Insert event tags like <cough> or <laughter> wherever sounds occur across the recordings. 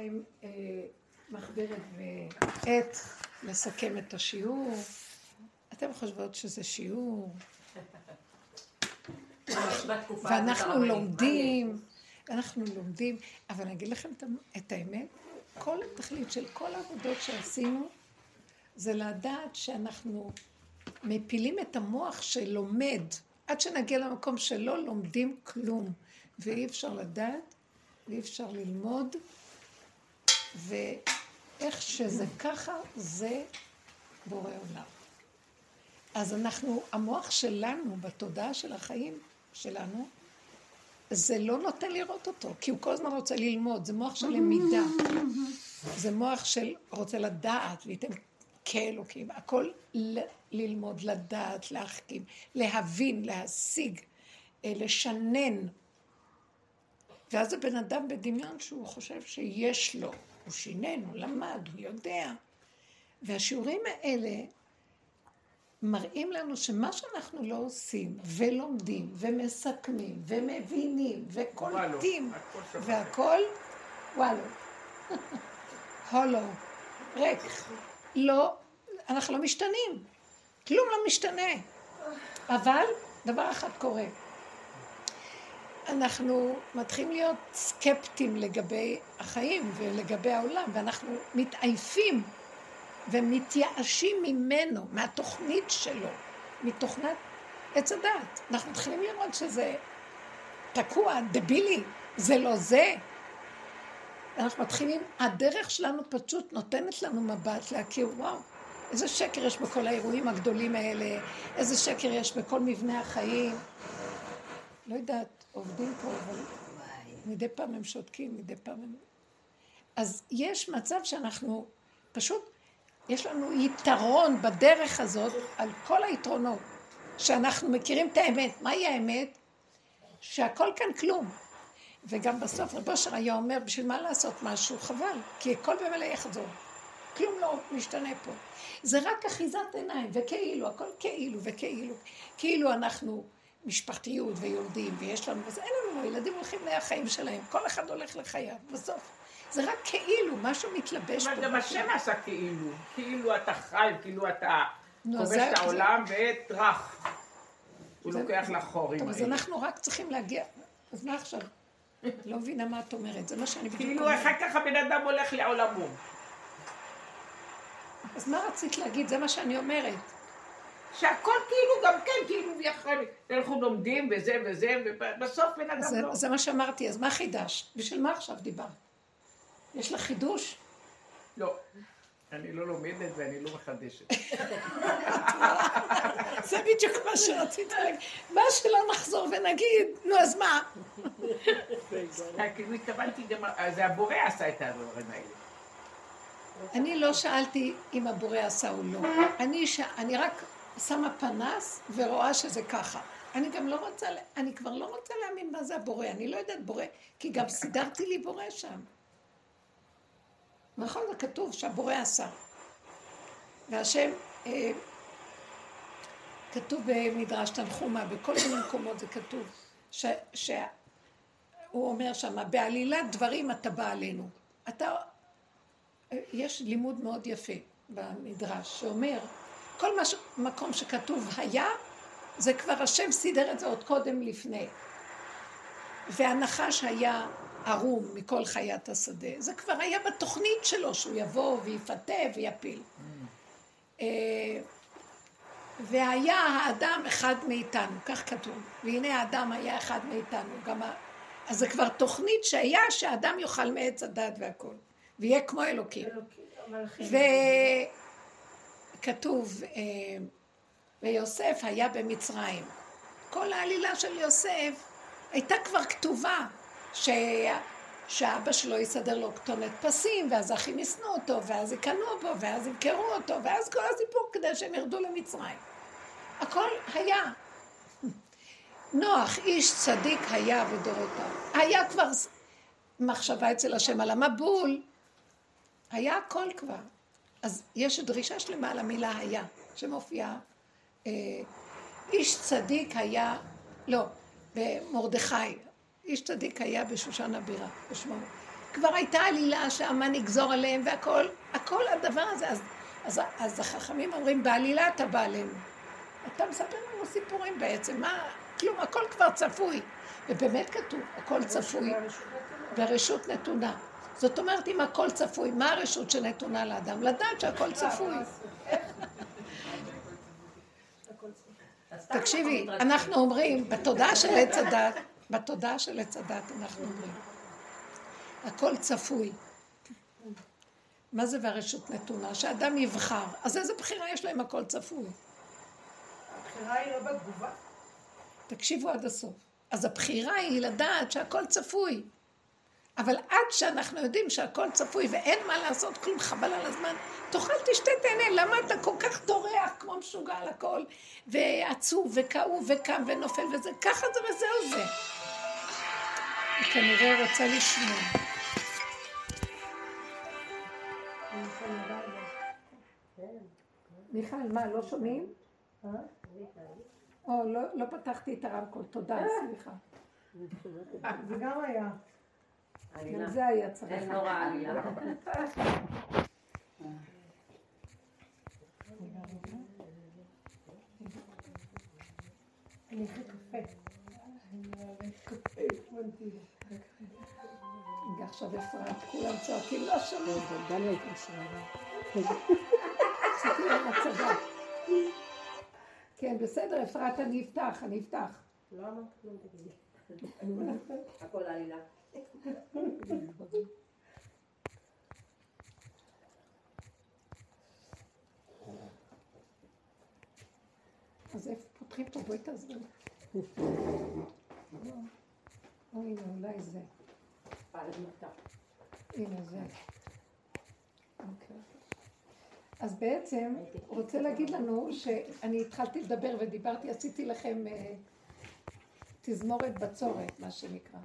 עם אה, מחברת ועט לסכם את השיעור. אתם חושבות שזה שיעור? ואנחנו לומדים, אנחנו לומדים, אבל אני אגיד לכם את האמת, כל התכלית של כל העבודות שעשינו, זה לדעת שאנחנו מפילים את המוח שלומד, עד שנגיע למקום שלא לומדים כלום, ואי אפשר לדעת, ואי אפשר ללמוד, ואיך שזה ככה, זה בורא עולם. אז אנחנו, המוח שלנו, בתודעה של החיים שלנו, זה לא נותן לראות אותו, כי הוא כל הזמן רוצה ללמוד, זה מוח של למידה. זה מוח של רוצה לדעת, וייתן כאלוקים, הכל ל- ללמוד, לדעת, להחכים, להבין, להשיג, אה, לשנן. ואז הבן אדם בדמיון שהוא חושב שיש לו, הוא שינן, הוא למד, הוא יודע. והשיעורים האלה מראים לנו שמה שאנחנו לא עושים, ולומדים, ומסכמים, ומבינים, וקולטים, והכל, וואלו, הולו, ריק. לא, אנחנו לא משתנים. כלום לא משתנה. אבל דבר אחד קורה. אנחנו מתחילים להיות סקפטיים לגבי החיים ולגבי העולם, ואנחנו מתעייפים ומתייאשים ממנו, מהתוכנית שלו, מתוכנת עץ הדעת. אנחנו מתחילים לראות שזה תקוע, דבילי, זה לא זה. אנחנו מתחילים, הדרך שלנו פשוט נותנת לנו מבט להכיר, וואו, איזה שקר יש בכל האירועים הגדולים האלה, איזה שקר יש בכל מבנה החיים. לא יודעת, עובדים פה, אבל מדי פעם הם שותקים, מדי פעם הם... אז יש מצב שאנחנו פשוט, יש לנו יתרון בדרך הזאת על כל היתרונות, שאנחנו מכירים את האמת. מהי האמת? שהכל כאן כלום. וגם בסוף רב אושר היה אומר, בשביל מה לעשות משהו? חבל, כי הכל במילא יחזור. כלום לא משתנה פה. זה רק אחיזת עיניים, וכאילו, הכל כאילו וכאילו. כאילו אנחנו משפחתיות ויולדים, ויש לנו, וזה אין לנו, הילדים הולכים לחיים שלהם, כל אחד הולך לחייו, בסוף. זה רק כאילו, משהו מתלבש פה. אבל גם השם עשה כאילו, כאילו אתה חי, כאילו אתה כובש את העולם ואת רך. הוא לוקח לחורים. אז אנחנו רק צריכים להגיע, אז מה עכשיו? לא מבינה מה את אומרת, זה מה שאני בדיוק כאילו אומרת. כאילו אחר כך הבן אדם הולך לעולמו. אז מה רצית להגיד? זה מה שאני אומרת. שהכל כאילו גם כן, כאילו ויכול, אנחנו לומדים וזה וזה, ובסוף בן אדם זה, לא. זה מה שאמרתי, אז מה חידשת? בשביל מה עכשיו דיברת? יש לך חידוש? לא. אני לא לומדת ואני לא מחדשת. <laughs> זה בדיוק מה שרציתי להגיד. מה שלא נחזור ונגיד, נו אז מה? <laughs> כאילו התכוונתי גם, זה הבורא עשה את הדברים האלה. אני לא שאלתי אם הבורא עשה או לא. אני רק שמה פנס ורואה שזה ככה. אני גם לא רוצה, אני כבר לא רוצה להאמין מה זה הבורא. אני לא יודעת בורא, כי גם סידרתי לי בורא שם. נכון, זה כתוב שהבורא עשה. והשם, אה, כתוב במדרש תנחומה, בכל מיני מקומות זה כתוב, שהוא. אומר שם, בעלילת דברים אתה בא עלינו. אתה, יש לימוד מאוד יפה במדרש, שאומר, כל מש... מקום שכתוב היה, זה כבר השם סידר את זה עוד קודם לפני. והנחש היה ערום מכל חיית השדה. זה כבר היה בתוכנית שלו, שהוא יבוא ויפתה ויפיל. אה, והיה האדם אחד מאיתנו, כך כתוב. והנה האדם היה אחד מאיתנו. גם ה... אז זה כבר תוכנית שהיה שהאדם יאכל מעץ הדת והכל. ויהיה כמו אלוקים. וכתוב, אה, ויוסף היה במצרים. כל העלילה של יוסף הייתה כבר כתובה. ש... שאבא שלו יסדר לו כתונת פסים, ואז האחים ישנאו אותו, ואז יקנו בו, ואז ימכרו אותו, ואז כל הסיפור כדי שהם ירדו למצרים. הכל היה. נוח, איש צדיק היה ודורותיו. היה כבר מחשבה אצל השם על המבול. היה הכל כבר. אז יש דרישה שלמה על המילה היה, שמופיעה. אה, איש צדיק היה, לא, במרדכי, איש צדיק היה בשושן הבירה, בשמו. כבר הייתה עלילה שהמן יגזור עליהם והכל, הכל הדבר הזה. אז, אז, אז החכמים אומרים, בעלילה אתה בא עלינו. אתה מספר לנו סיפורים בעצם, מה, כלום, הכל כבר צפוי. ובאמת כתוב, הכל צפוי, והרשות נתונה. זאת אומרת, אם הכל צפוי, מה הרשות שנתונה לאדם? לדעת שהכל צפוי. <laughs> תקשיבי, אנחנו אומרים, בתודעה של עץ הדת, בתודעה של עץ הדת אנחנו אומרים, הכל צפוי. מה זה והרשות נתונה? שאדם יבחר. אז איזה בחירה יש להם הכל צפוי? הבחירה היא לא בתגובה. תקשיבו עד הסוף. אז הבחירה היא לדעת שהכל צפוי. אבל עד שאנחנו יודעים שהכל צפוי ואין מה לעשות כלום, חבל על הזמן, תאכל תשתה תהנה, למה אתה כל כך טורח כמו משוגע על הכל, ועצוב וכאוב וקם ונופל וזה, ככה זה וזהו זה. היא כנראה רוצה לשמוע. מיכל, מה, לא שומעים? או, לא, לא פתחתי את הרמקול, תודה, סליחה. זה גם היה. גם זה היה צריך. אין נורא עלילה. אני אחרי קפה. עכשיו אפרת, כולם צועקים, לא שמעו. דליה התקשרה. עשיתי להם הצגה. כן, בסדר, אפרת, אני אפתח, אני אפתח. לא אמרת כלום, תגידי. הכל עלילה. אז איפה פותחים פה? בואי תעזרי. או הנה, אולי זה. הנה זה. אוקיי. אז בעצם רוצה להגיד לנו שאני התחלתי לדבר ודיברתי, עשיתי לכם אה, תזמורת בצורת, מה שנקרא.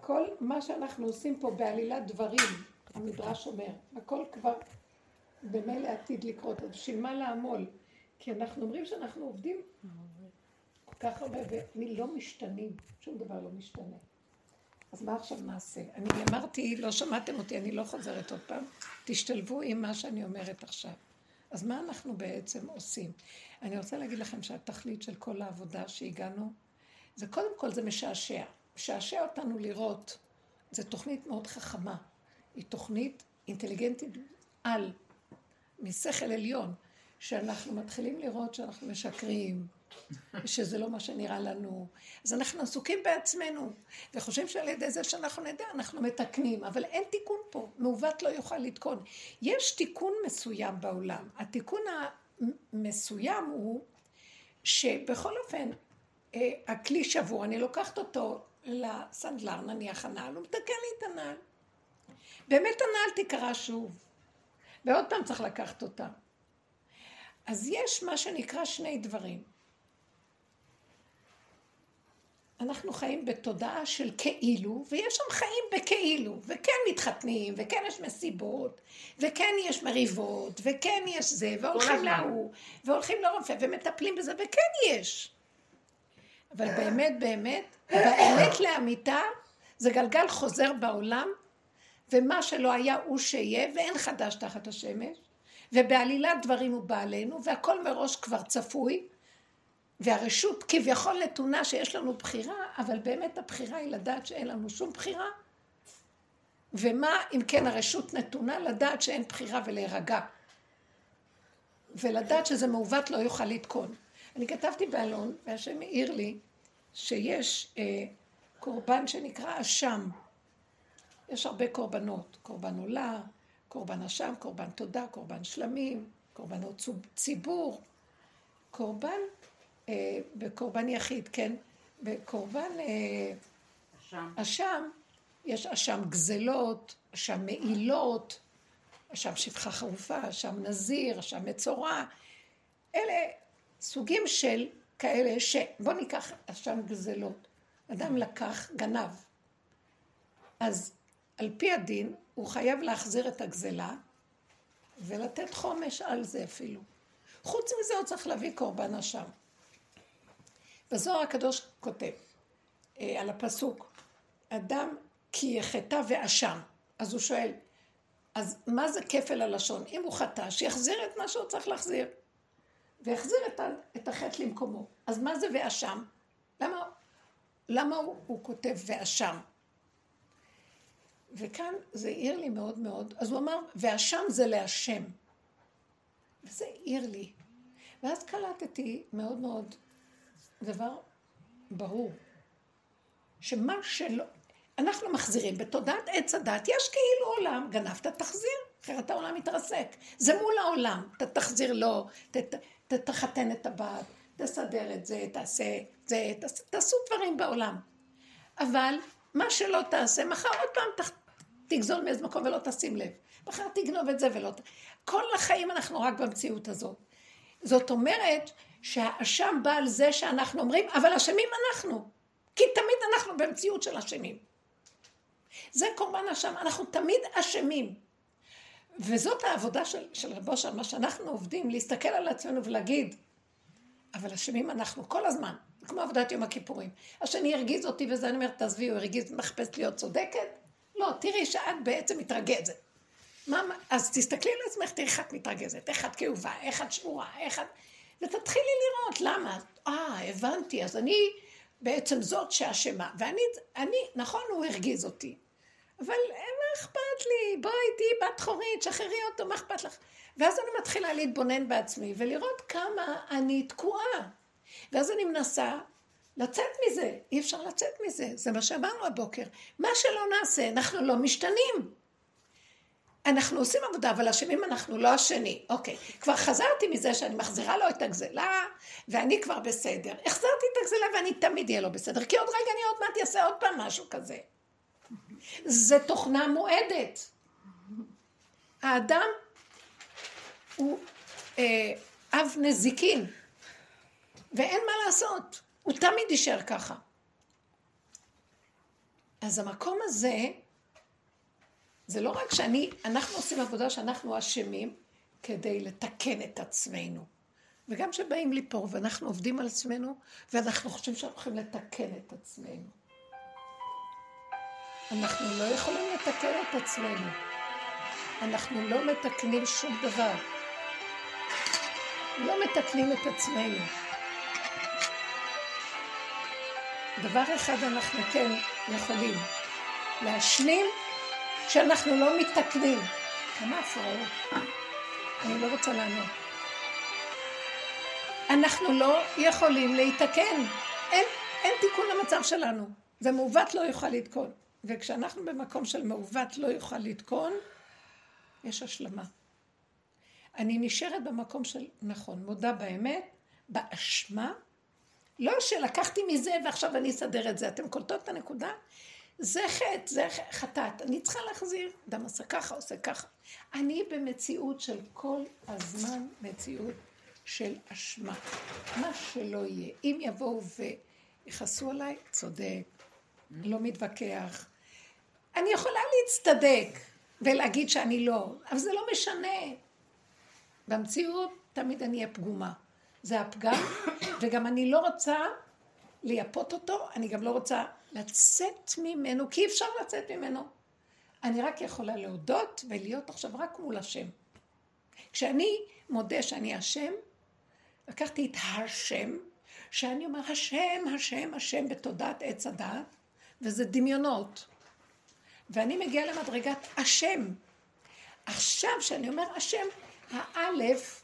כל מה שאנחנו עושים פה בעלילת דברים, המדרש אומר, הכל כבר במילא עתיד לקרות, אז בשביל מה לעמול? כי אנחנו אומרים שאנחנו עובדים כל כך הרבה ולא משתנים, שום דבר לא משתנה. אז מה עכשיו נעשה? אני אמרתי, לא שמעתם אותי, אני לא חוזרת עוד פעם, תשתלבו עם מה שאני אומרת עכשיו. אז מה אנחנו בעצם עושים? אני רוצה להגיד לכם שהתכלית של כל העבודה שהגענו, זה קודם כל זה משעשע. משעשע אותנו לראות, זו תוכנית מאוד חכמה. היא תוכנית אינטליגנטית על, משכל עליון, שאנחנו מתחילים לראות שאנחנו משקרים, שזה לא מה שנראה לנו. אז אנחנו עסוקים בעצמנו, וחושבים שעל ידי זה שאנחנו נדע, אנחנו מתקנים, אבל אין תיקון פה, מעוות לא יוכל לתקון. יש תיקון מסוים בעולם. התיקון המסוים הוא שבכל אופן, אה, הכלי שבור, אני לוקחת אותו לסנדלר, נניח הנעל, הוא מתקן לי את הנעל. באמת הנעל תיקרא שוב, ועוד פעם צריך לקחת אותה. אז יש מה שנקרא שני דברים. אנחנו חיים בתודעה של כאילו, ויש שם חיים בכאילו, וכן מתחתנים, וכן יש מסיבות, וכן יש מריבות, וכן יש זה, והולכים להוא, והולכים לרופא, ומטפלים בזה, וכן יש. אבל באמת, באמת, באמת לאמיתה, זה גלגל חוזר בעולם, ומה שלא היה הוא שיהיה, ואין חדש תחת השמש, ובעלילת דברים הוא בא עלינו, והכל מראש כבר צפוי, והרשות כביכול נתונה שיש לנו בחירה, אבל באמת הבחירה היא לדעת שאין לנו שום בחירה. ומה אם כן הרשות נתונה? לדעת שאין בחירה ולהירגע. ולדעת שזה מעוות לא יוכל לתקון. אני כתבתי באלון, והשם העיר לי שיש אה, קורבן שנקרא אשם. יש הרבה קורבנות, קורבן עולה, קורבן אשם, קורבן תודה, קורבן שלמים, קורבנות ציבור. קורבן אה, בקורבן יחיד, כן? בקורבן אה, אשם. אשם, יש אשם גזלות, אשם מעילות, אשם שפחה חרופה, אשם נזיר, אשם מצורע. אלה סוגים של כאלה ש... בוא ניקח אשם גזלות. אדם לקח, גנב. אז על פי הדין, הוא חייב להחזיר את הגזלה ולתת חומש על זה אפילו. חוץ מזה הוא צריך להביא קורבן אשם. בזוהר הקדוש כותב אה, על הפסוק, אדם כי יחטא ואשם. אז הוא שואל, אז מה זה כפל הלשון? אם הוא חטא, שיחזיר את מה שהוא צריך להחזיר. ויחזיר את, את החטא למקומו. אז מה זה ואשם? למה, למה הוא, הוא כותב ואשם? וכאן זה העיר לי מאוד מאוד, אז הוא אמר, ואשם זה להשם. וזה העיר לי. ואז קלטתי מאוד מאוד דבר ברור, שמה שלא, אנחנו מחזירים בתודעת עץ הדת, יש כאילו עולם, גנבת תחזיר, אחרת העולם מתרסק. זה מול העולם, אתה תחזיר לו, תחתן את הבת, תסדר את זה, תעשה זה, תעשו דברים בעולם. אבל מה שלא תעשה, מחר עוד פעם תגזול מאיזה מקום ולא תשים לב. מחר תגנוב את זה ולא... כל החיים אנחנו רק במציאות הזאת. זאת אומרת שהאשם בא על זה שאנחנו אומרים, אבל אשמים אנחנו. כי תמיד אנחנו במציאות של אשמים. זה קורבן אשם, אנחנו תמיד אשמים. וזאת העבודה של, של רבו שם, מה שאנחנו עובדים, להסתכל על עצמנו ולהגיד, אבל אשמים אנחנו כל הזמן, כמו עבודת יום הכיפורים. השני הרגיז אותי וזה, אני אומרת, תעזבי, הוא הרגיז, מחפש להיות צודקת? לא, תראי שאת בעצם מתרגזת. מה, אז תסתכלי על עצמך, תראי איך את מתרגזת, איך את כאובה, איך את שבורה, איך את... ותתחילי לראות למה. אה, הבנתי, אז אני בעצם זאת שאשמה. ואני, אני, נכון, הוא הרגיז אותי. אבל אכפת לי? בואי תהיי בת חורית, שחררי אותו, מה אכפת לך? ואז אני מתחילה להתבונן בעצמי ולראות כמה אני תקועה. ואז אני מנסה לצאת מזה, אי אפשר לצאת מזה, זה מה שאמרנו הבוקר. מה שלא נעשה, אנחנו לא משתנים. אנחנו עושים עבודה, אבל אשמים אנחנו לא השני. אוקיי, כבר חזרתי מזה שאני מחזירה לו את הגזלה, ואני כבר בסדר. החזרתי את הגזלה ואני תמיד אהיה לו בסדר, כי עוד רגע אני עוד מעט אעשה עוד פעם משהו כזה. זה תוכנה מועדת. האדם הוא אה, אב נזיקין, ואין מה לעשות, הוא תמיד יישאר ככה. אז המקום הזה, זה לא רק שאני, אנחנו עושים עבודה שאנחנו אשמים כדי לתקן את עצמנו. וגם כשבאים לפה ואנחנו עובדים על עצמנו, ואנחנו חושבים שאנחנו יכולים לתקן את עצמנו. אנחנו לא יכולים לתקן את עצמנו. אנחנו לא מתקנים שום דבר. לא מתקנים את עצמנו. דבר אחד אנחנו כן יכולים, להשלים שאנחנו לא מתקנים. כמה הפרעות? אני לא רוצה לענות. אנחנו לא יכולים להתקן. אין, אין תיקון למצב שלנו. זה מעוות לא יוכל לתקון. וכשאנחנו במקום של מעוות לא יוכל לתקון, יש השלמה. אני נשארת במקום של, נכון, מודה באמת, באשמה, לא שלקחתי מזה ועכשיו אני אסדר את זה. אתם קולטות את הנקודה? זה חטא, זה חטאת. אני צריכה להחזיר. אדם עושה ככה, עושה ככה. אני במציאות של כל הזמן מציאות של אשמה. מה שלא יהיה. אם יבואו ויכעסו עליי, צודק, לא מתווכח. אני יכולה להצטדק ולהגיד שאני לא, אבל זה לא משנה. במציאות תמיד אני אהיה פגומה. זה הפגם, וגם אני לא רוצה לייפות אותו, אני גם לא רוצה לצאת ממנו, כי אי אפשר לצאת ממנו. אני רק יכולה להודות ולהיות עכשיו רק מול השם. כשאני מודה שאני השם, לקחתי את השם, שאני אומר השם, השם, השם בתודעת עץ הדעת, וזה דמיונות. ואני מגיעה למדרגת השם. עכשיו שאני אומר השם, האלף,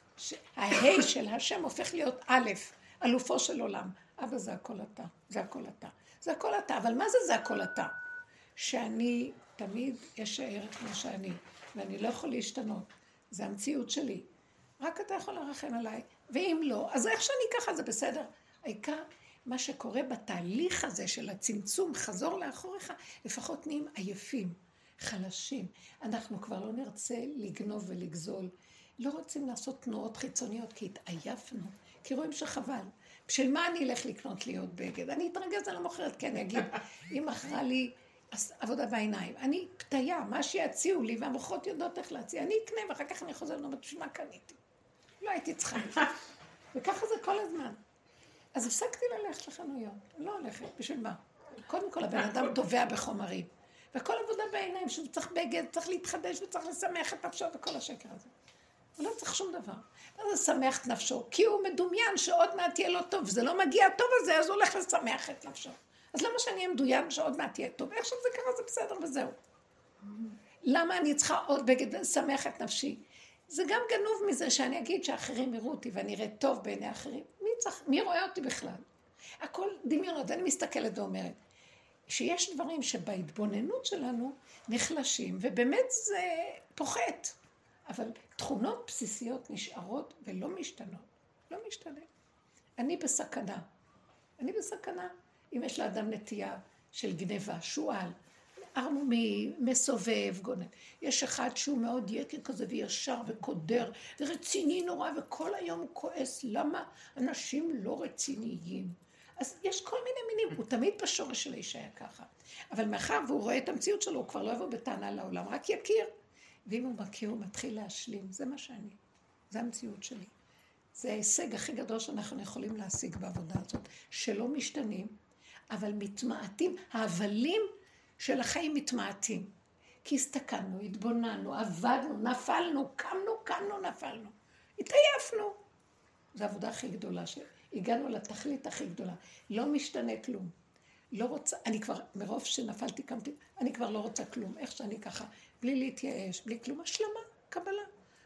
ההי של השם הופך להיות א', אלופו של עולם. אבא זה הכל אתה, זה הכל אתה. זה הכל אתה, אבל מה זה זה הכל אתה? שאני תמיד אשאר כמו שאני, ואני לא יכול להשתנות. זה המציאות שלי. רק אתה יכול לרחם עליי, ואם לא, אז איך שאני ככה זה בסדר. העיקר, מה שקורה בתהליך הזה של הצמצום, חזור לאחוריך, לפחות נהיים עייפים, חלשים. אנחנו כבר לא נרצה לגנוב ולגזול. לא רוצים לעשות תנועות חיצוניות, כי התעייפנו, כי רואים שחבל. בשביל מה אני אלך לקנות לי עוד בגד? אני אתרגז על המוכרת, כי אני אגיד, היא מכרה לי עבודה בעיניים. אני פתיה, מה שיציעו לי, והמוחות יודעות איך להציע, אני אקנה, ואחר כך אני חוזרת ואומרת, בשביל מה קניתי? לא הייתי צריכה. וככה זה כל הזמן. אז הפסקתי ללכת לחנויות, לא הולכת, בשביל מה? קודם כל, הבן אדם טובע בחומרים. והכל עבודה בעיניים, שהוא צריך בגד, צריך להתחדש וצריך לשמח את נפשו וכל השקר הזה. הוא לא צריך שום דבר. זה לשמח את נפשו? כי הוא מדומיין שעוד מעט יהיה לו טוב, וזה לא מגיע טוב הזה, אז הוא הולך לשמח את נפשו. אז למה שאני אהיה מדויין שעוד מעט יהיה טוב? איך שזה קרה זה בסדר וזהו. למה אני צריכה עוד בגד לשמח את נפשי? זה גם גנוב מזה שאני אגיד שאחרים יראו אותי ואני אראה טוב בעיני אחרים. צריך, מי רואה אותי בכלל? הכל דמיונות, אני מסתכלת ואומרת, שיש דברים שבהתבוננות שלנו נחלשים, ובאמת זה פוחת. אבל תכונות בסיסיות נשארות ולא משתנות. לא משתנה. אני בסכנה. אני בסכנה. אם יש לאדם נטייה של גניבה, שועל, ערמומי, מסובב, גונן. יש אחד שהוא מאוד יקר כזה וישר וקודר ורציני נורא וכל היום הוא כועס למה אנשים לא רציניים. אז יש כל מיני מינים, הוא תמיד בשורש של האיש היה ככה. אבל מאחר והוא רואה את המציאות שלו, הוא כבר לא יבוא בטענה לעולם, רק יכיר. ואם הוא מכיר, הוא מתחיל להשלים. זה מה שאני. זה המציאות שלי. זה ההישג הכי גדול שאנחנו יכולים להשיג בעבודה הזאת, שלא משתנים, אבל מתמעטים. ההבלים של החיים מתמעטים. כי הסתכלנו, התבוננו, עבדנו, נפלנו, קמנו, קמנו, נפלנו. התעייפנו. זו העבודה הכי גדולה, שהגענו לתכלית הכי גדולה. לא משתנה כלום. לא רוצה, אני כבר, מרוב שנפלתי, קמתי, אני כבר לא רוצה כלום. איך שאני ככה, בלי להתייאש, בלי כלום, השלמה, קבלה.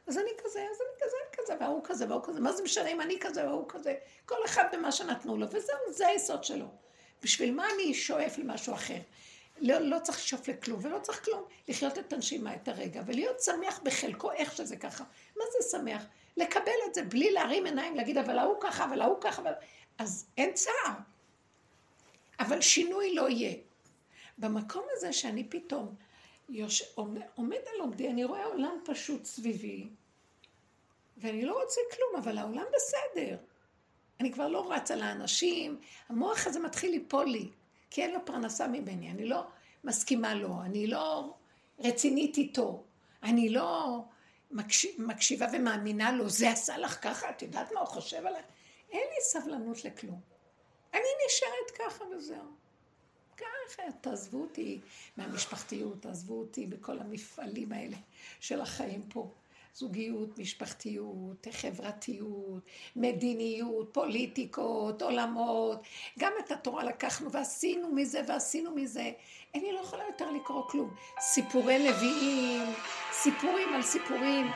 אז אני כזה, אז אני כזה, אני כזה, והוא כזה, והוא כזה. מה זה משנה אם אני כזה והוא כזה? כל אחד במה שנתנו לו, וזהו, זה היסוד שלו. בשביל מה אני שואף למשהו אחר? לא, לא צריך לשאוף לכלום, ולא צריך כלום. לחיות את הנשימה, את הרגע, ולהיות שמח בחלקו, איך שזה ככה. מה זה שמח? לקבל את זה בלי להרים עיניים, להגיד, אבל ההוא ככה, אבל ההוא ככה, אבל... אז אין צער. אבל שינוי לא יהיה. במקום הזה שאני פתאום יוש... עומד על עומדי, אני רואה עולם פשוט סביבי, ואני לא רוצה כלום, אבל העולם בסדר. אני כבר לא רצה לאנשים, המוח הזה מתחיל ליפול לי. כי אין לו פרנסה ממני, אני לא מסכימה לו, אני לא רצינית איתו, אני לא מקשיב, מקשיבה ומאמינה לו, זה עשה לך ככה, את יודעת מה הוא חושב עליי? אין לי סבלנות לכלום. אני נשארת ככה וזהו. ככה, תעזבו אותי מהמשפחתיות, תעזבו אותי בכל המפעלים האלה של החיים פה. זוגיות, משפחתיות, חברתיות, מדיניות, פוליטיקות, עולמות. גם את התורה לקחנו ועשינו מזה ועשינו מזה. אני לא יכולה יותר לקרוא כלום. סיפורי נביאים, סיפורים על סיפורים.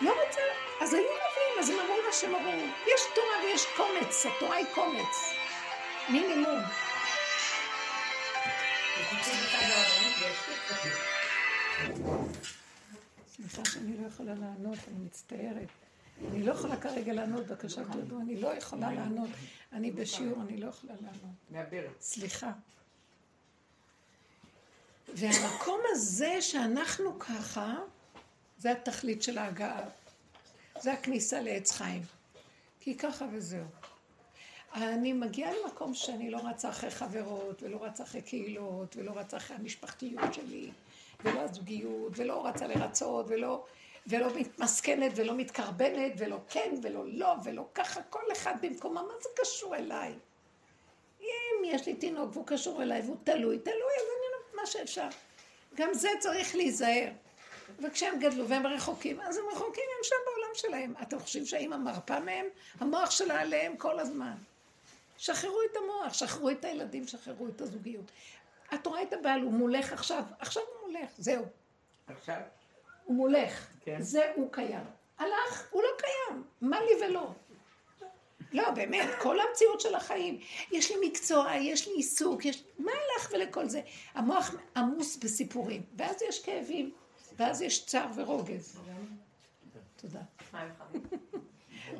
לא רוצה, אז היו נביאים, אז הם אמרו מה שהם אמרו. יש תורה ויש קומץ, התורה היא קומץ. מינימום. סליחה שאני לא יכולה לענות, אני מצטערת. אני לא יכולה כרגע לענות, בבקשה תודו, אני לא יכולה לענות. אני בשיעור, אני לא יכולה לענות. סליחה. והמקום הזה שאנחנו ככה, זה התכלית של ההגעה. זה הכניסה לעץ חיים. כי ככה וזהו. אני מגיעה למקום שאני לא רצה אחרי חברות, ולא רצה אחרי קהילות, ולא רצה אחרי המשפחתיות שלי. ולא הזוגיות, ולא רצה לרצות, ולא, ולא מתמסכנת, ולא מתקרבנת, ולא כן, ולא לא, ולא ככה, כל אחד במקומה, מה זה קשור אליי? אם יש לי תינוק והוא קשור אליי והוא תלוי, תלוי, אז אני אומרת מה שאפשר. גם זה צריך להיזהר. וכשהם גדלו והם רחוקים, אז הם רחוקים, הם שם בעולם שלהם. אתם חושבים שהאימא מרפה מהם? המוח שלה עליהם כל הזמן. שחררו את המוח, שחררו את הילדים, שחררו את הזוגיות. את רואה את הבעל, הוא מולך עכשיו, עכשיו הוא מולך, זהו. עכשיו? הוא מולך, כן. זה הוא קיים. הלך, הוא לא קיים, מה לי ולא. לא, באמת, כל המציאות של החיים. יש לי מקצוע, יש לי עיסוק, יש... מה לך ולכל זה? המוח עמוס בסיפורים, ואז יש כאבים, ואז יש צער ורוגז. תודה.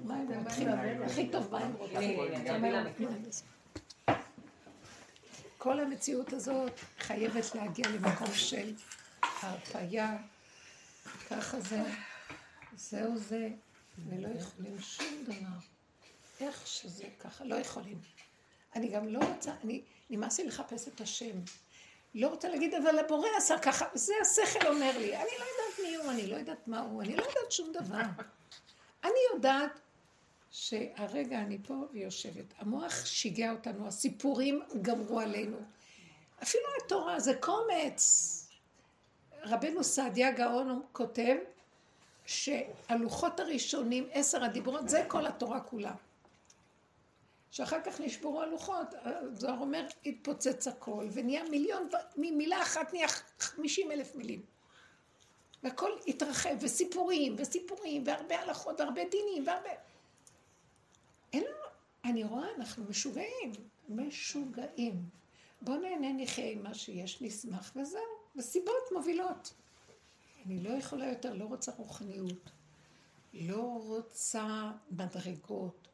מים מתחילים, הכי טוב מים רוצים. כל המציאות הזאת חייבת להגיע למקום של הרפאיה, ככה זה, זהו זה, ולא יכולים שום דבר. איך שזה ככה, לא יכולים. אני גם לא רוצה, אני נמאס לי לחפש את השם. לא רוצה להגיד, אבל הבורא עשה ככה, זה השכל אומר לי. אני לא יודעת מי הוא, אני לא יודעת מה הוא, אני לא יודעת שום דבר. אני יודעת שהרגע אני פה ויושבת. המוח שיגע אותנו, הסיפורים גמרו עלינו. אפילו התורה זה קומץ. רבנו סעדיה גאון כותב שהלוחות הראשונים, עשר הדיברות, זה כל התורה כולה. שאחר כך נשברו הלוחות, זוהר אומר, התפוצץ הכל, ונהיה מיליון, ממילה אחת נהיה חמישים אלף מילים. והכל התרחב, וסיפורים, וסיפורים, והרבה הלכות, והרבה דינים, והרבה... אין לנו, אני רואה, אנחנו משוגעים, משוגעים. בואו נהנה נחיה עם מה שיש, נשמח, וזהו. וסיבות מובילות. אני לא יכולה יותר, לא רוצה רוחניות, לא רוצה מדרגות,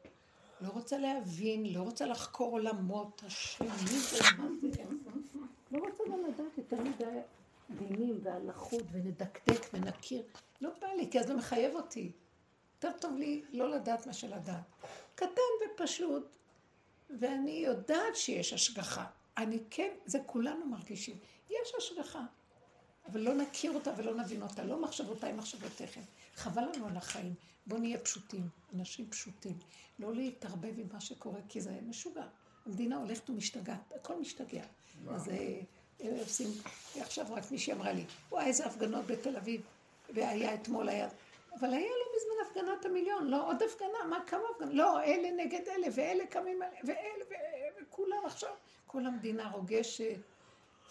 לא רוצה להבין, לא רוצה לחקור עולמות, השם, זה, מה זה, לא רוצה גם לדעת יותר מדי דינים והלכות ונדקדק ונכיר. לא בא לי, כי אז זה מחייב אותי. יותר טוב לי לא לדעת מה שלדעת. קטן ופשוט, ואני יודעת שיש השגחה. אני כן, זה כולנו מרגישים. יש השגחה, אבל לא נכיר אותה ולא נבין אותה. לא מחשבותיי, מחשבותיכם. חבל לנו על החיים. בואו נהיה פשוטים, אנשים פשוטים. לא להתערבב עם מה שקורה, כי זה משוגע. המדינה הולכת ומשתגעת, הכל משתגע. אז אה, אה, עושים, עכשיו רק מישהי אמרה לי, וואי, איזה הפגנות בתל אביב, והיה אתמול, היה... אבל היה מזמן הפגנת המיליון, לא עוד הפגנה, מה כמה הפגנות? לא, אלה נגד אלה, ואלה קמים ואלה, וכולם עכשיו, כל המדינה רוגשת,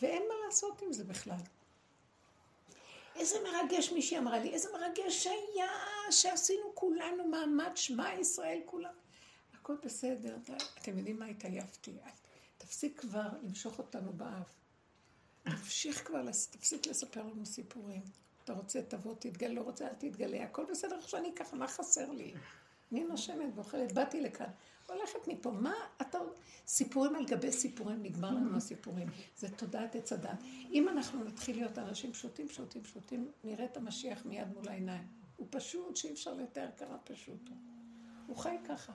ואין מה לעשות עם זה בכלל. איזה מרגש מישהי אמרה לי, איזה מרגש היה שעשינו כולנו מעמד שמע ישראל כולם. הכל בסדר, אתם יודעים מה התעייפתי? תפסיק כבר למשוך אותנו באף. תמשיך כבר, תפסיק לספר לנו סיפורים. אתה רוצה, תבוא, תתגלה, לא רוצה, אל תתגלה. הכל בסדר איך שאני ככה, מה חסר לי? אני נושמת ואוכלת, באתי לכאן. הולכת מפה. מה אתה... סיפורים על גבי סיפורים, נגמר לנו הסיפורים. זה תודעת עץ הדת. אם אנחנו נתחיל להיות אנשים פשוטים, פשוטים, פשוטים, נראה את המשיח מיד מול העיניים. הוא פשוט, שאי אפשר לתאר כמה פשוט הוא. הוא חי ככה.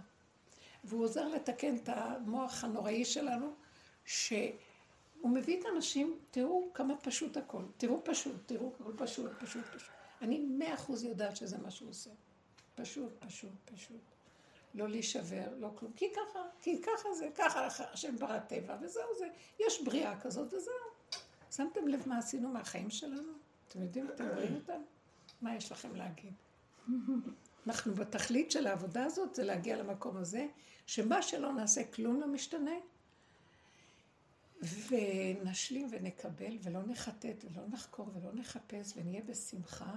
והוא עוזר לתקן את המוח הנוראי שלנו, שהוא מביא את האנשים, תראו כמה פשוט הכל. תראו פשוט, תראו הכל פשוט, פשוט, פשוט. אני מאה אחוז יודעת שזה מה שהוא עושה. פשוט, פשוט, פשוט. לא להישבר, לא כלום. כי ככה, כי ככה זה, ככה השם ברא טבע, וזהו זה. יש בריאה כזאת וזהו. שמתם לב מה עשינו מהחיים שלנו? אתם יודעים, אתם רואים אותם? מה יש לכם להגיד? אנחנו בתכלית של העבודה הזאת זה להגיע למקום הזה, שמה שלא נעשה כלום לא משתנה, ונשלים ונקבל ולא נחטט ולא נחקור ולא נחפש ונהיה בשמחה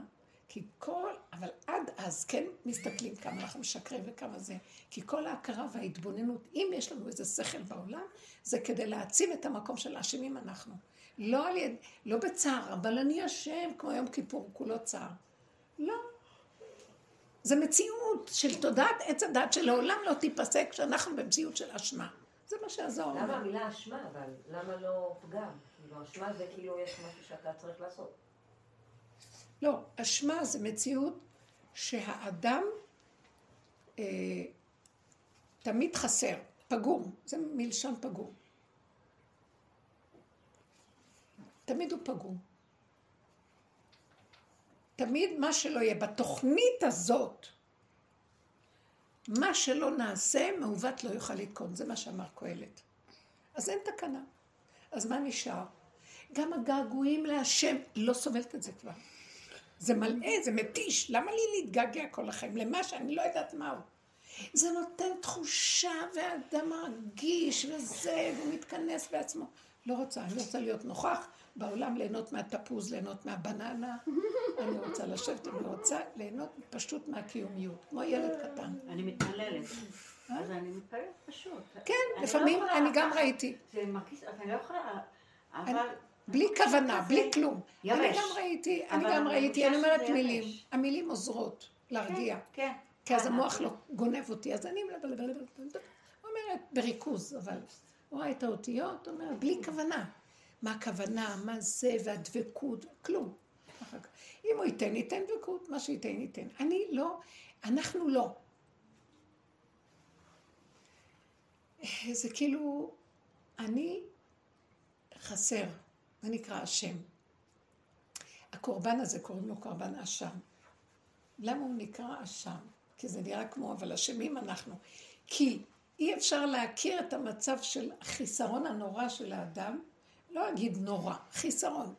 כי כל, אבל עד אז כן מסתכלים כמה אנחנו משקרים וכמה זה, כי כל ההכרה וההתבוננות, אם יש לנו איזה שכל בעולם, זה כדי להעצים את המקום של האשמים אנחנו. לא על יד, לא בצער, אבל אני אשם, כמו יום כיפור, כולו צער. לא. זה מציאות של תודעת עץ הדת שלעולם לא תיפסק כשאנחנו במציאות של אשמה. זה מה שהזוהר אומר. למה המילה אשמה אבל? למה לא פגם? כאילו אשמה זה כאילו יש משהו שאתה צריך לעשות. לא, אשמה זה מציאות שהאדם אה, תמיד חסר, פגום, זה מלשון פגום. תמיד הוא פגום. תמיד מה שלא יהיה בתוכנית הזאת, מה שלא נעשה, מעוות לא יוכל לתקון, זה מה שאמר קהלת. אז אין תקנה. אז מה נשאר? גם הגעגועים להשם, לא סובלת את זה כבר. זה מלא, זה מתיש. למה לי להתגעגע כל החיים? למה שאני לא יודעת מהו. זה נותן תחושה, ואדם מרגיש, וזה, והוא מתכנס בעצמו. לא רוצה, אני רוצה להיות נוכח בעולם, ליהנות מהתפוז, ליהנות מהבננה. <laughs> אני רוצה לשבת, אני רוצה ליהנות פשוט מהקיומיות, כמו ילד קטן. אני מתפללת. אה? אז אני מתפללת פשוט. כן, לא לפעמים אני גם ראיתי. זה מרגיש, אני לא יכולה, אבל... בלי כוונה, בלי כלום. אני גם ראיתי, אני גם ראיתי, אני אומרת מילים. המילים עוזרות להרגיע. כן, כן. כי אז המוח לא גונב אותי, אז אני אומרת בריכוז, אבל רואה את האותיות, אומרת בלי כוונה. מה הכוונה, מה זה, והדבקות, כלום. אם הוא ייתן, ייתן דבקות, מה שייתן, ייתן. אני לא, אנחנו לא. זה כאילו, אני חסר. זה נקרא השם. הקורבן הזה קוראים לו קורבן אשם. למה הוא נקרא אשם? כי זה נראה כמו, אבל אשמים אנחנו. כי אי אפשר להכיר את המצב של החיסרון הנורא של האדם, לא אגיד נורא, חיסרון.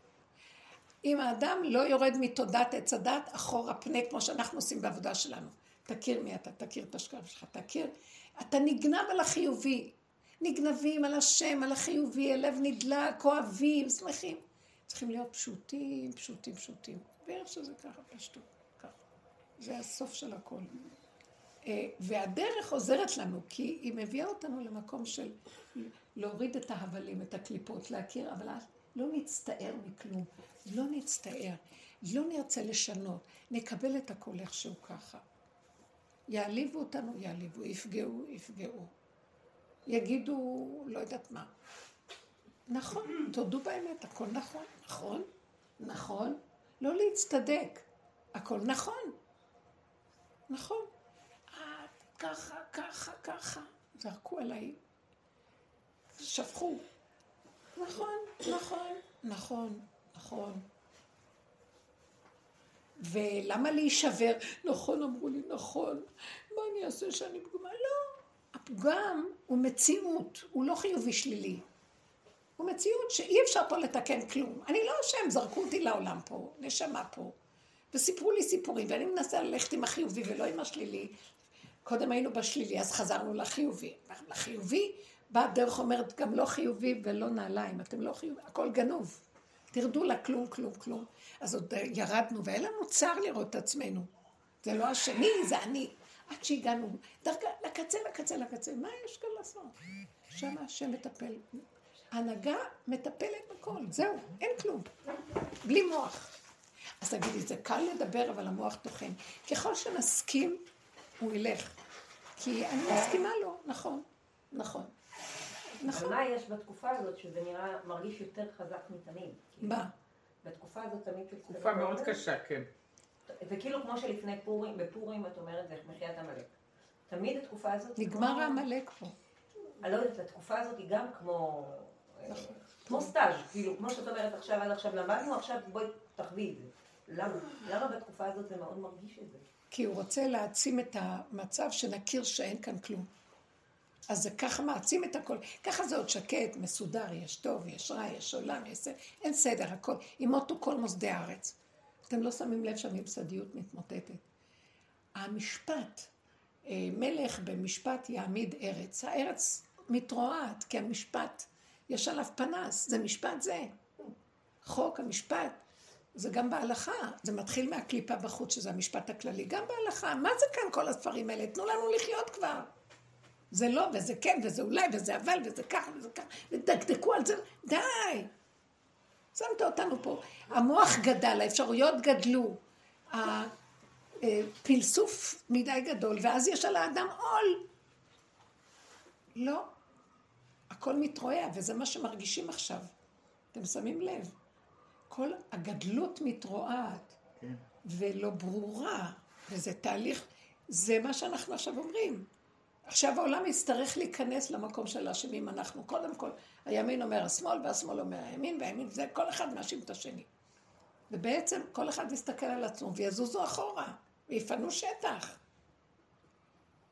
אם האדם לא יורד מתודעת עץ הדת אחורה פנה, כמו שאנחנו עושים בעבודה שלנו. תכיר מי אתה, תכיר את השקר שלך, תכיר. אתה נגנב על החיובי. נגנבים על השם, על החיובי, הלב נדלק, אוהבים, שמחים. צריכים להיות פשוטים, פשוטים, פשוטים. ואיך שזה ככה, פשטות, ככה. זה הסוף של הכל. אה, והדרך עוזרת לנו, כי היא מביאה אותנו למקום של להוריד את ההבלים, את הקליפות, להכיר, אבל לא נצטער מכלום, לא נצטער, לא נרצה לשנות, נקבל את הכל איכשהו ככה. יעליבו אותנו, יעליבו, יפגעו, יפגעו. יגידו, לא יודעת מה. נכון, תודו באמת, הכל נכון, נכון, נכון. לא להצטדק, הכל נכון, נכון. ככה, ככה, ככה. זרקו עליי, שפכו. נכון, נכון, נכון, נכון. ולמה להישבר? נכון, אמרו לי, נכון. מה אני אעשה שאני פגומה? לא. הפגם הוא מציאות, הוא לא חיובי שלילי. הוא מציאות שאי אפשר פה לתקן כלום. אני לא אשם, זרקו אותי לעולם פה, נשמה פה. וסיפרו לי סיפורים, ואני מנסה ללכת עם החיובי ולא עם השלילי. קודם היינו בשלילי, אז חזרנו לחיובי. לחיובי, באה דרך אומרת, גם לא חיובי ולא נעליים, אתם לא חיובי, הכל גנוב. תרדו לכלום, כלום, כלום. אז עוד ירדנו, והיה לנו צער לראות את עצמנו. זה לא השני, זה אני. עד שהגענו, דרגה, לקצה, לקצה, לקצה. מה יש כאן לעשות? שם השם מטפל. הנהגה מטפלת בכל, זהו, אין כלום. בלי מוח. אז תגידי, זה קל לדבר, אבל המוח טוחן. ככל שנסכים, הוא ילך. כי אני מסכימה לו, נכון, נכון. נכון. מה יש בתקופה הזאת שזה נראה, מרגיש יותר חזק מתמיד? מה? בתקופה הזאת תמיד תקופה מאוד קשה, כן. זה כאילו כמו שלפני פורים, בפורים את אומרת זה מחיית עמלק. תמיד התקופה הזאת... נגמר העמלק פה. אני לא יודעת, התקופה הזאת היא גם כמו... נכון. כמו סטאז', כאילו, כמו שאת אומרת עכשיו, עד עכשיו למדנו, עכשיו בואי תחווי את זה. למה? למה בתקופה הזאת זה מאוד מרגיש את זה? כי הוא רוצה להעצים את המצב שנכיר שאין כאן כלום. אז זה ככה מעצים את הכל. ככה זה עוד שקט, מסודר, יש טוב, יש רע, יש עולם, יש... אין סדר, הכל. ימותו כל מוסדי הארץ. אתם לא שמים לב שהממסדיות מתמוטטת. המשפט, אה, מלך במשפט יעמיד ארץ. הארץ מתרועעת, כי המשפט, יש עליו פנס, זה משפט זה. חוק, המשפט, זה גם בהלכה, זה מתחיל מהקליפה בחוץ, שזה המשפט הכללי, גם בהלכה. מה זה כאן כל הספרים האלה? תנו לנו לחיות כבר. זה לא, וזה כן, וזה אולי, וזה אבל, וזה ככה, וזה ככה, ודקדקו על זה, די. שמת אותנו פה. המוח גדל, האפשרויות גדלו, הפלסוף מדי גדול, ואז יש על האדם עול. לא. הכל מתרועע, וזה מה שמרגישים עכשיו. אתם שמים לב? כל הגדלות מתרועעת, כן. ולא ברורה, וזה תהליך, זה מה שאנחנו עכשיו אומרים. עכשיו העולם יצטרך להיכנס למקום של האשמים אנחנו. קודם כל, הימין אומר השמאל, והשמאל אומר הימין, והימין זה, כל אחד מאשים את השני. ובעצם כל אחד יסתכל על עצמו ויזוזו אחורה, ויפנו שטח.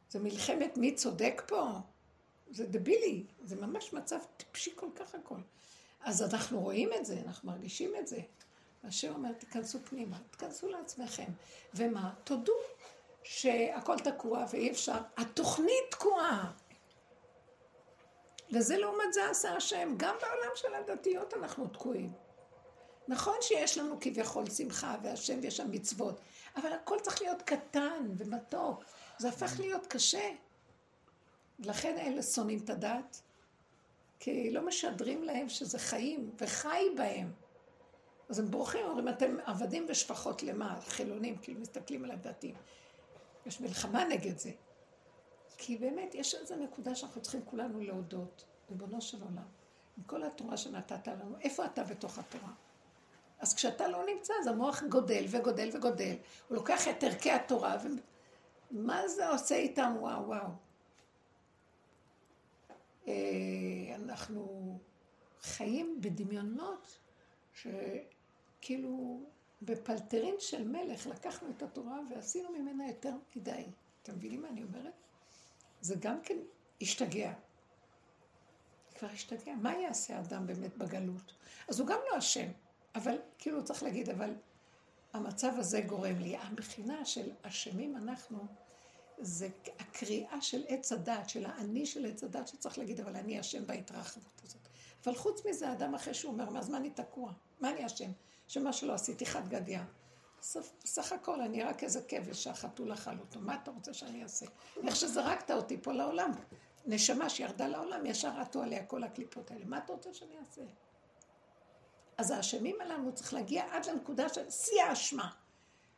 זה מלחמת מי צודק פה? זה דבילי, זה ממש מצב טיפשי כל כך הכל. אז אנחנו רואים את זה, אנחנו מרגישים את זה. השם אומר, תיכנסו פנימה, תיכנסו לעצמכם. ומה? תודו שהכל תקוע ואי אפשר. התוכנית תקועה. וזה לעומת זה עשה השם. גם בעולם של הדתיות אנחנו תקועים. נכון שיש לנו כביכול שמחה והשם ויש שם מצוות, אבל הכל צריך להיות קטן ומתוק. זה הפך להיות קשה. לכן אלה שונאים את הדת, כי לא משדרים להם שזה חיים, וחי בהם. אז הם בורחים, אומרים, אתם עבדים ושפחות למה? חילונים, כאילו מסתכלים על הדתיים. יש מלחמה נגד זה. כי באמת, יש איזו נקודה שאנחנו צריכים כולנו להודות, ריבונו של עולם, עם כל התורה שנתת לנו, איפה אתה בתוך התורה? אז כשאתה לא נמצא, אז המוח גודל וגודל וגודל. הוא לוקח את ערכי התורה, ומה זה עושה איתם? וואו, וואו. אה, אנחנו חיים בדמיונות שכאילו בפלטרין של מלך לקחנו את התורה ועשינו ממנה יותר מדי. אתם מבינים מה אני אומרת? זה גם כן השתגע. כבר השתגע. מה יעשה אדם באמת בגלות? אז הוא גם לא אשם. אבל כאילו צריך להגיד, אבל המצב הזה גורם לי. הבחינה של אשמים אנחנו, זה הקריאה של עץ הדת, של האני של עץ הדת, שצריך להגיד, אבל אני אשם בהתרחבות הזאת. אבל חוץ מזה, אדם אחרי שהוא אומר, מה, אז מה אני תקוע? מה אני אשם? שמה שלא עשיתי חד גדיה. בסך הכל אני רק איזה כבש שהחתול אכל אותו. מה אתה רוצה שאני אעשה? איך שזרקת אותי פה לעולם. נשמה שירדה לעולם, ישר עטו עליה כל הקליפות האלה. מה אתה רוצה שאני אעשה? אז האשמים עלינו צריך להגיע עד לנקודה של שיא האשמה.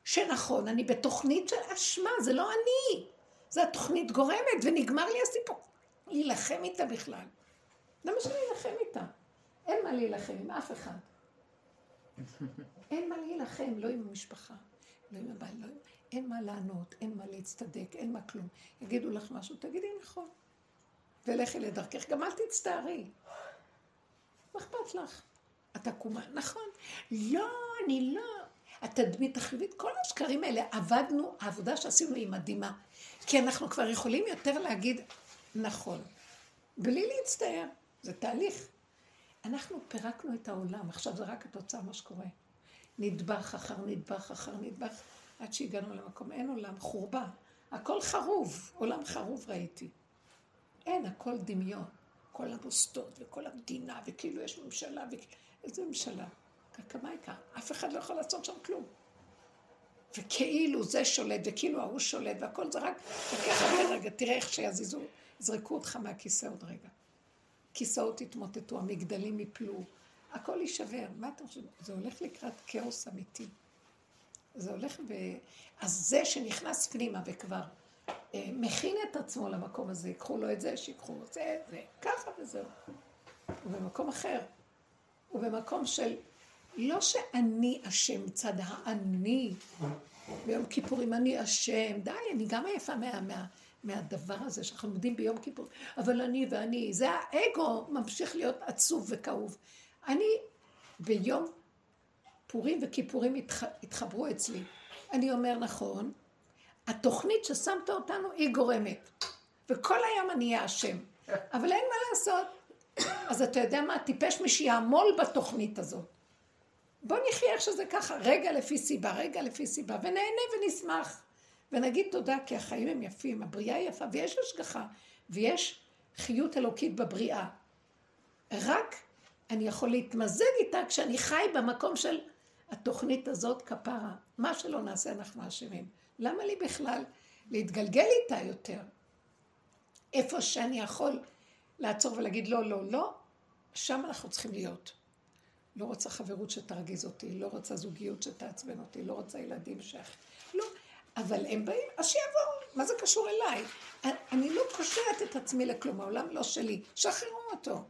שנכון, אני בתוכנית של אשמה, זה לא אני. זה התוכנית גורמת, ונגמר לי הסיפור. להילחם איתה בכלל. למה שאני אלחם איתה? אין מה להילחם עם אף אחד. אין מה להילחם, לא עם המשפחה, לא עם הבעל, לא עם... אין מה לענות, אין מה להצטדק, אין מה כלום. יגידו לך משהו, תגידי נכון. ולכי לדרכך, גם אל תצטערי. מה אכפת לך? את עקומה, נכון. לא, אני לא. התדמית החיובית, כל השקרים האלה, עבדנו, העבודה שעשינו היא מדהימה. כי אנחנו כבר יכולים יותר להגיד נכון, בלי להצטער. זה תהליך. אנחנו פירקנו את העולם, עכשיו זה רק התוצאה מה שקורה. נדבך אחר נדבך אחר נדבך, עד שהגענו למקום, אין עולם, חורבה. הכל חרוב, עולם חרוב ראיתי. אין, הכל דמיון. כל המוסדות וכל המדינה, וכאילו יש ממשלה, וכאילו... איזה ממשלה? העיקר? אף אחד לא יכול לעשות שם כלום. וכאילו זה שולט, וכאילו ההוא שולט, והכל זה רק לוקח הרבה רגע, תראה איך שיזיזו, יזרקו אותך מהכיסא עוד רגע. כיסאות יתמוטטו, המגדלים יפלו, הכל יישבר. מה אתה חושב? זה הולך לקראת כאוס אמיתי. זה הולך ב... אז זה שנכנס פנימה וכבר אה, מכין את עצמו למקום הזה, ייקחו לו את זה, שיקחו לו את זה, זה, ככה וזהו. ובמקום אחר, ובמקום של, לא שאני אשם מצד האני, ביום כיפורים אני אשם, די, אני גם עייפה מה, מה, מהדבר הזה שאנחנו לומדים ביום כיפור, אבל אני ואני, זה האגו ממשיך להיות עצוב וכאוב. אני ביום פורים וכיפורים התח, התחברו אצלי. אני אומר נכון, התוכנית ששמת אותנו היא גורמת, וכל היום אני אהיה אשם, אבל אין מה לעשות. אז אתה יודע מה, טיפש מי שיעמול בתוכנית הזאת. בוא נחיה איך שזה ככה, רגע לפי סיבה, רגע לפי סיבה, ונהנה ונשמח. ונגיד תודה, כי החיים הם יפים, הבריאה היא יפה, ויש השגחה, ויש חיות אלוקית בבריאה. רק אני יכול להתמזג איתה כשאני חי במקום של התוכנית הזאת כפרה. מה שלא נעשה אנחנו אשמים. למה לי בכלל להתגלגל איתה יותר? איפה שאני יכול לעצור ולהגיד לא, לא, לא, שם אנחנו צריכים להיות. לא רוצה חברות שתרגיז אותי, לא רוצה זוגיות שתעצבן אותי, לא רוצה ילדים ש... לא, אבל הם באים, אז שיבואו, מה זה קשור אליי? אני לא קושרת את עצמי לכלום, העולם לא שלי, שחררו אותו.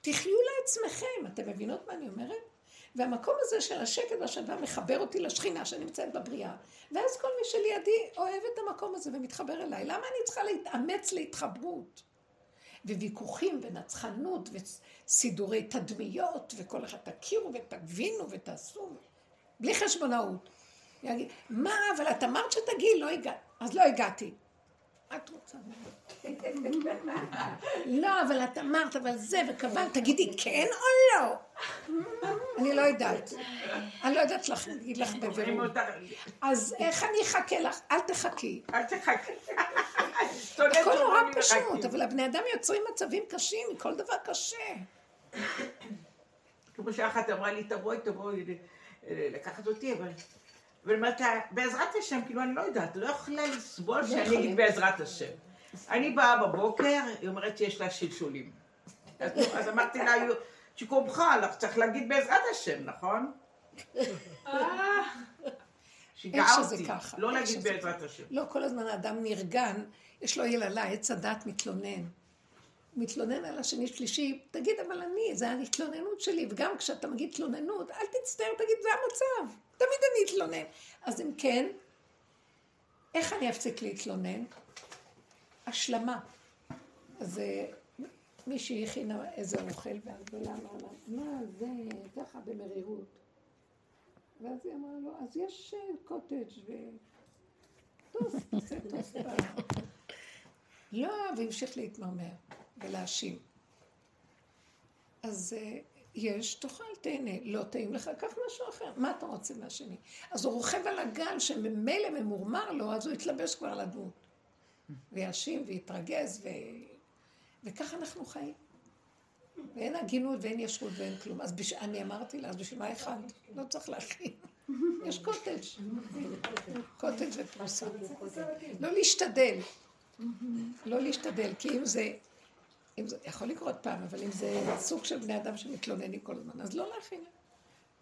תחיו לעצמכם, אתם מבינות מה אני אומרת? והמקום הזה של השקט והשלווה מחבר אותי לשכינה שנמצאת בבריאה. ואז כל מי שלידי אוהב את המקום הזה ומתחבר אליי. למה אני צריכה להתאמץ להתחברות? וויכוחים ונצחנות וסידורי תדמיות וכל אחד תכירו ותבינו ותעשו בלי חשבונאות. יגיד, מה, אבל את אמרת שתגיעי, לא הגעת. אז לא הגעתי. את רוצה? <laughs> לא, אבל את אמרת, אבל זה, וקבלת, תגידי כן או לא? אני לא יודעת. אני לא יודעת לך, להגיד לך בבירור. אז איך אני אחכה לך? אל תחכי. אל תחכי. הכל נורא פשוט, אבל הבני אדם יוצרים מצבים קשים מכל דבר קשה. כמו שאחת אמרה לי, תבואי, תבואי לקחת אותי, אבל... ואני אומרת בעזרת השם, כאילו, אני לא יודעת, לא יכולה לסבול לא שאני אגיד בעזרת השם. אני באה בבוקר, היא אומרת שיש לה שלשולים. אז אמרתי לה, שיקומך, צריך להגיד בעזרת השם, נכון? שיגעה אותי, לא להגיד בעזרת השם. לא, כל הזמן האדם נרגן, יש לו יללה, עץ הדת מתלונן. מתלונן על השני שלישי, תגיד, אבל אני, זה ההתלוננות שלי, וגם כשאתה מגיד תלוננות, אל תצטער, תגיד, זה המצב. תמיד אני אתלונן. אז אם כן, איך אני אפסיק להתלונן? השלמה. אז אה, מישהי הכינה איזה אוכל, ואז גדולה אמרה לה, מה זה, ככה במרירות. ואז היא אמרה לו, אז יש אה, קוטג' ו... טוס, תעשה טוס. לא, והמשיך להתמרמר ולהאשים. אז אה, יש, תאכל, תהנה. לא טעים לך, קח משהו אחר. מה אתה רוצה מהשני? אז הוא רוכב על הגל שממילא ממורמר לו, אז הוא יתלבש כבר על הדמות. ויאשים ויתרגז, ו... וככה אנחנו חיים. ואין הגינות ואין ישרות ואין כלום. אז בש... אני אמרתי לה, אז בשביל מה אחד? לא צריך להכין. יש קוטג'. קוטג' ופרוסה. לא להשתדל. לא להשתדל, כי אם זה... אם זה יכול לקרות פעם, אבל אם זה סוג של בני אדם שמתלוננים כל הזמן, אז לא להכין.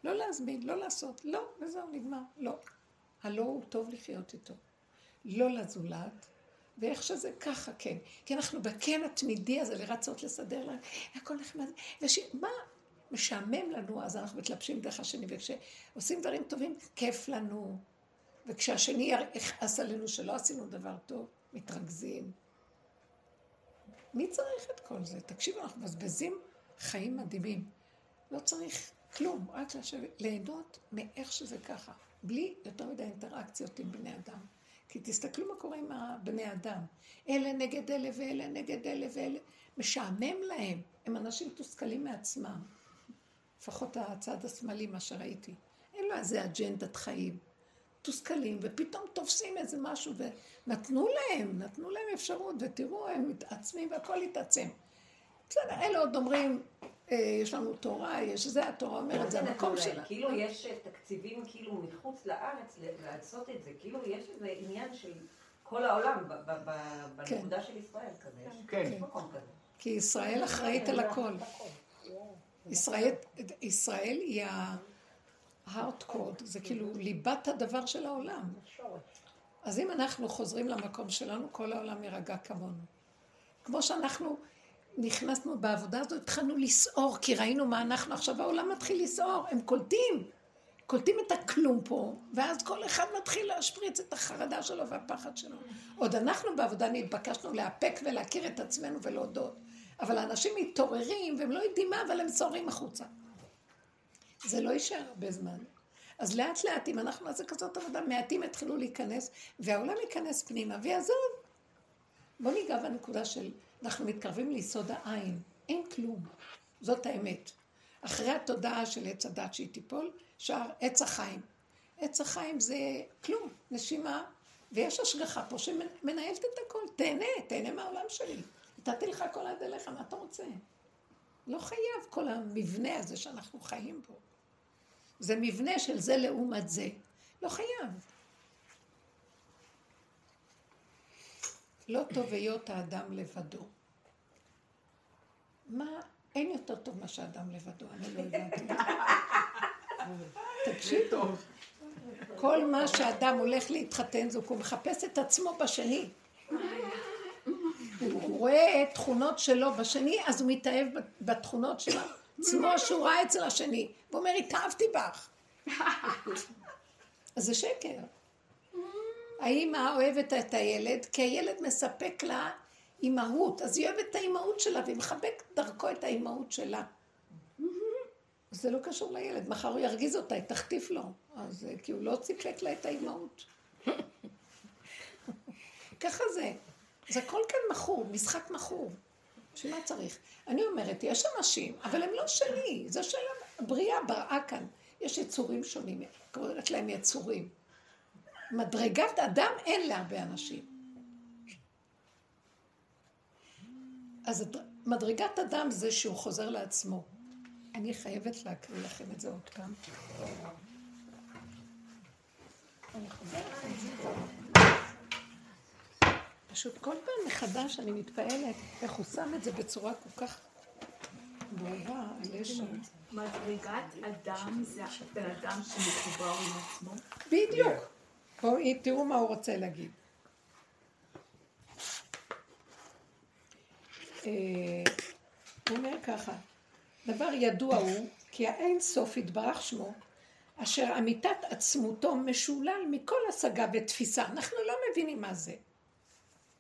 לא להזמין, לא לעשות. לא, וזהו, נגמר. לא. הלא הוא טוב לחיות איתו. לא לזולת, ואיך שזה ככה, כן. כי אנחנו בכן התמידי הזה לרצות לסדר לנו, הכל נחמד. וש... מה משעמם לנו, אז אנחנו מתלבשים דרך השני, וכשעושים דברים טובים, כיף לנו. וכשהשני יכעס עלינו שלא עשינו דבר טוב, מתרכזים. מי צריך את כל זה? תקשיבו, אנחנו מבזבזים חיים מדהימים. לא צריך כלום, רק לשבת, ליהנות מאיך שזה ככה, בלי יותר מדי אינטראקציות עם בני אדם. כי תסתכלו מה קורה עם בני אדם. אלה נגד אלה ואלה נגד אלה ואלה. משעמם להם. הם אנשים מתוסכלים מעצמם. לפחות הצד השמאלי, מה שראיתי. אין לו איזה אג'נדת חיים. מתוסכלים, ופתאום תופסים איזה משהו, ונתנו להם, נתנו להם אפשרות, ותראו, הם מתעצמים והכל התעצם. בסדר, אלה עוד אומרים, יש לנו תורה, יש זה, התורה אומרת, זה המקום שלה. כאילו יש תקציבים כאילו מחוץ לארץ לעשות את זה, כאילו יש איזה עניין של כל העולם בנקודה כן. של ישראל כזה, כן. יש מקום כזה. כי ישראל אחראית על הכל. ישראל, ישראל היא code, זה כאילו ליבת הדבר של העולם. אז אם אנחנו חוזרים למקום שלנו, כל העולם יירגע כמונו. כמו שאנחנו נכנסנו בעבודה הזאת, התחלנו לסעור, כי ראינו מה אנחנו, עכשיו העולם מתחיל לסעור, הם קולטים, קולטים את הכלום פה, ואז כל אחד מתחיל להשפריץ את החרדה שלו והפחד שלו. עוד אנחנו בעבודה נתבקשנו לאפק ולהכיר את עצמנו ולהודות. אבל האנשים מתעוררים והם לא יודעים מה, אבל הם סוערים החוצה. זה לא יישאר הרבה זמן. אז לאט לאט, אם אנחנו נעשה כזאת עבודה, מעטים יתחילו להיכנס, והעולם ייכנס פנימה, ויעזוב. בוא ניגע בנקודה של, אנחנו מתקרבים ליסוד העין, אין כלום. זאת האמת. אחרי התודעה של עץ הדת שהיא תיפול, שער עץ החיים. עץ החיים זה כלום, נשימה, ויש השגחה פה שמנהלת את הכל. תהנה, תהנה מהעולם שלי. נתתי לך כל עד אליך, מה אתה רוצה? לא חייב כל המבנה הזה שאנחנו חיים בו. זה מבנה של זה לעומת זה. לא חייב. לא טוב היות האדם לבדו. מה, אין יותר טוב מה שאדם לבדו, אני לא הבנתי. <laughs> תקשיב, טוב. כל מה שאדם הולך להתחתן זו, הוא מחפש את עצמו בשני. הוא רואה תכונות שלו בשני, אז הוא מתאהב בתכונות של עצמו שהוא ראה אצל השני. הוא אומר, התאהבתי בך. אז זה שקר. האימא אוהבת את הילד, כי הילד מספק לה אימהות, אז היא אוהבת את האימהות שלה, והיא מחבקת דרכו את האימהות שלה. זה לא קשור לילד, מחר הוא ירגיז אותה, היא תחטיף לו. אז כי הוא לא סיפק לה את האימהות. <laughs> ככה זה. זה הכל כאן מכור, משחק מכור. בשביל מה צריך? אני אומרת, יש אנשים, אבל הם לא שלי, זה של הבריאה בראה כאן. יש יצורים שונים, קוראת להם יצורים. מדרגת אדם אין להרבה אנשים. אז מדרגת אדם זה שהוא חוזר לעצמו. אני חייבת להקריא לכם את זה עוד פעם. פשוט כל פעם מחדש אני מתפעלת איך הוא שם את זה בצורה כל כך ברורה על. מדרגת אדם זה בן אדם שמחובר עם עצמו. בדיוק. בואו תראו מה הוא רוצה להגיד. אה, הוא אומר ככה, דבר ידוע הוא כי האין סוף יתברך שמו, אשר אמיתת עצמותו משולל מכל השגה ותפיסה. אנחנו לא מבינים מה זה.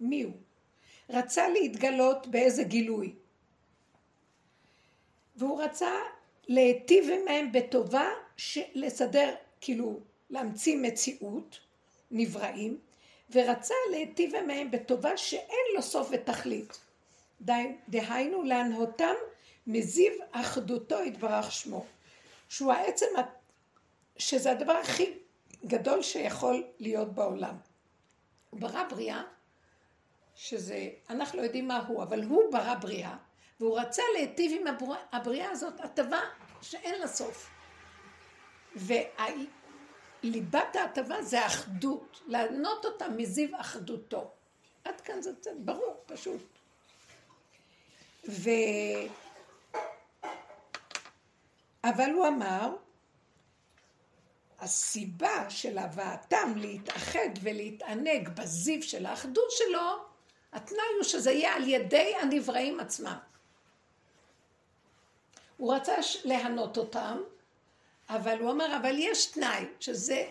מי הוא? רצה להתגלות באיזה גילוי. והוא רצה להיטיב עמהם בטובה, לסדר, כאילו, להמציא מציאות, נבראים, ורצה להיטיב עמהם בטובה שאין לו סוף ותכלית. דהיינו להנהותם מזיו אחדותו יתברך שמו. שהוא העצם, שזה הדבר הכי גדול שיכול להיות בעולם. הוא ברא בריאה, שזה, אנחנו לא יודעים מה הוא, אבל הוא ברא בריאה, והוא רצה להיטיב עם הבר- הבריאה הזאת הטבה שאין לה סוף. וליבת ההטבה זה האחדות, לענות אותה מזיו אחדותו. עד כאן זה ברור, פשוט. ו... אבל הוא אמר, הסיבה של הבאתם להתאחד ולהתענג בזיו של האחדות שלו, התנאי הוא שזה יהיה על ידי הנבראים עצמם. הוא רצה להנות אותם, אבל הוא אמר, אבל יש תנאי, שזה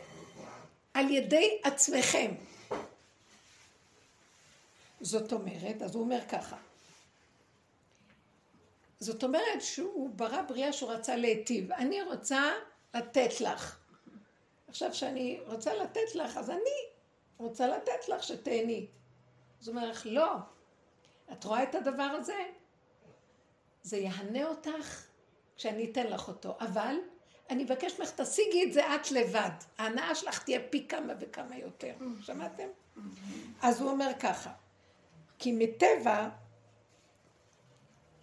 על ידי עצמכם. זאת אומרת, אז הוא אומר ככה, זאת אומרת שהוא ברא בריאה שהוא רצה להיטיב. אני רוצה לתת לך. עכשיו שאני רוצה לתת לך, אז אני רוצה לתת לך שתהני. אז הוא אומר לך, לא. את רואה את הדבר הזה? זה יהנה אותך כשאני אתן לך אותו. אבל אני מבקש ממך, תשיגי את זה את לבד. ההנאה שלך תהיה פי כמה וכמה יותר. שמעתם? אז הוא אומר ככה, כי מטבע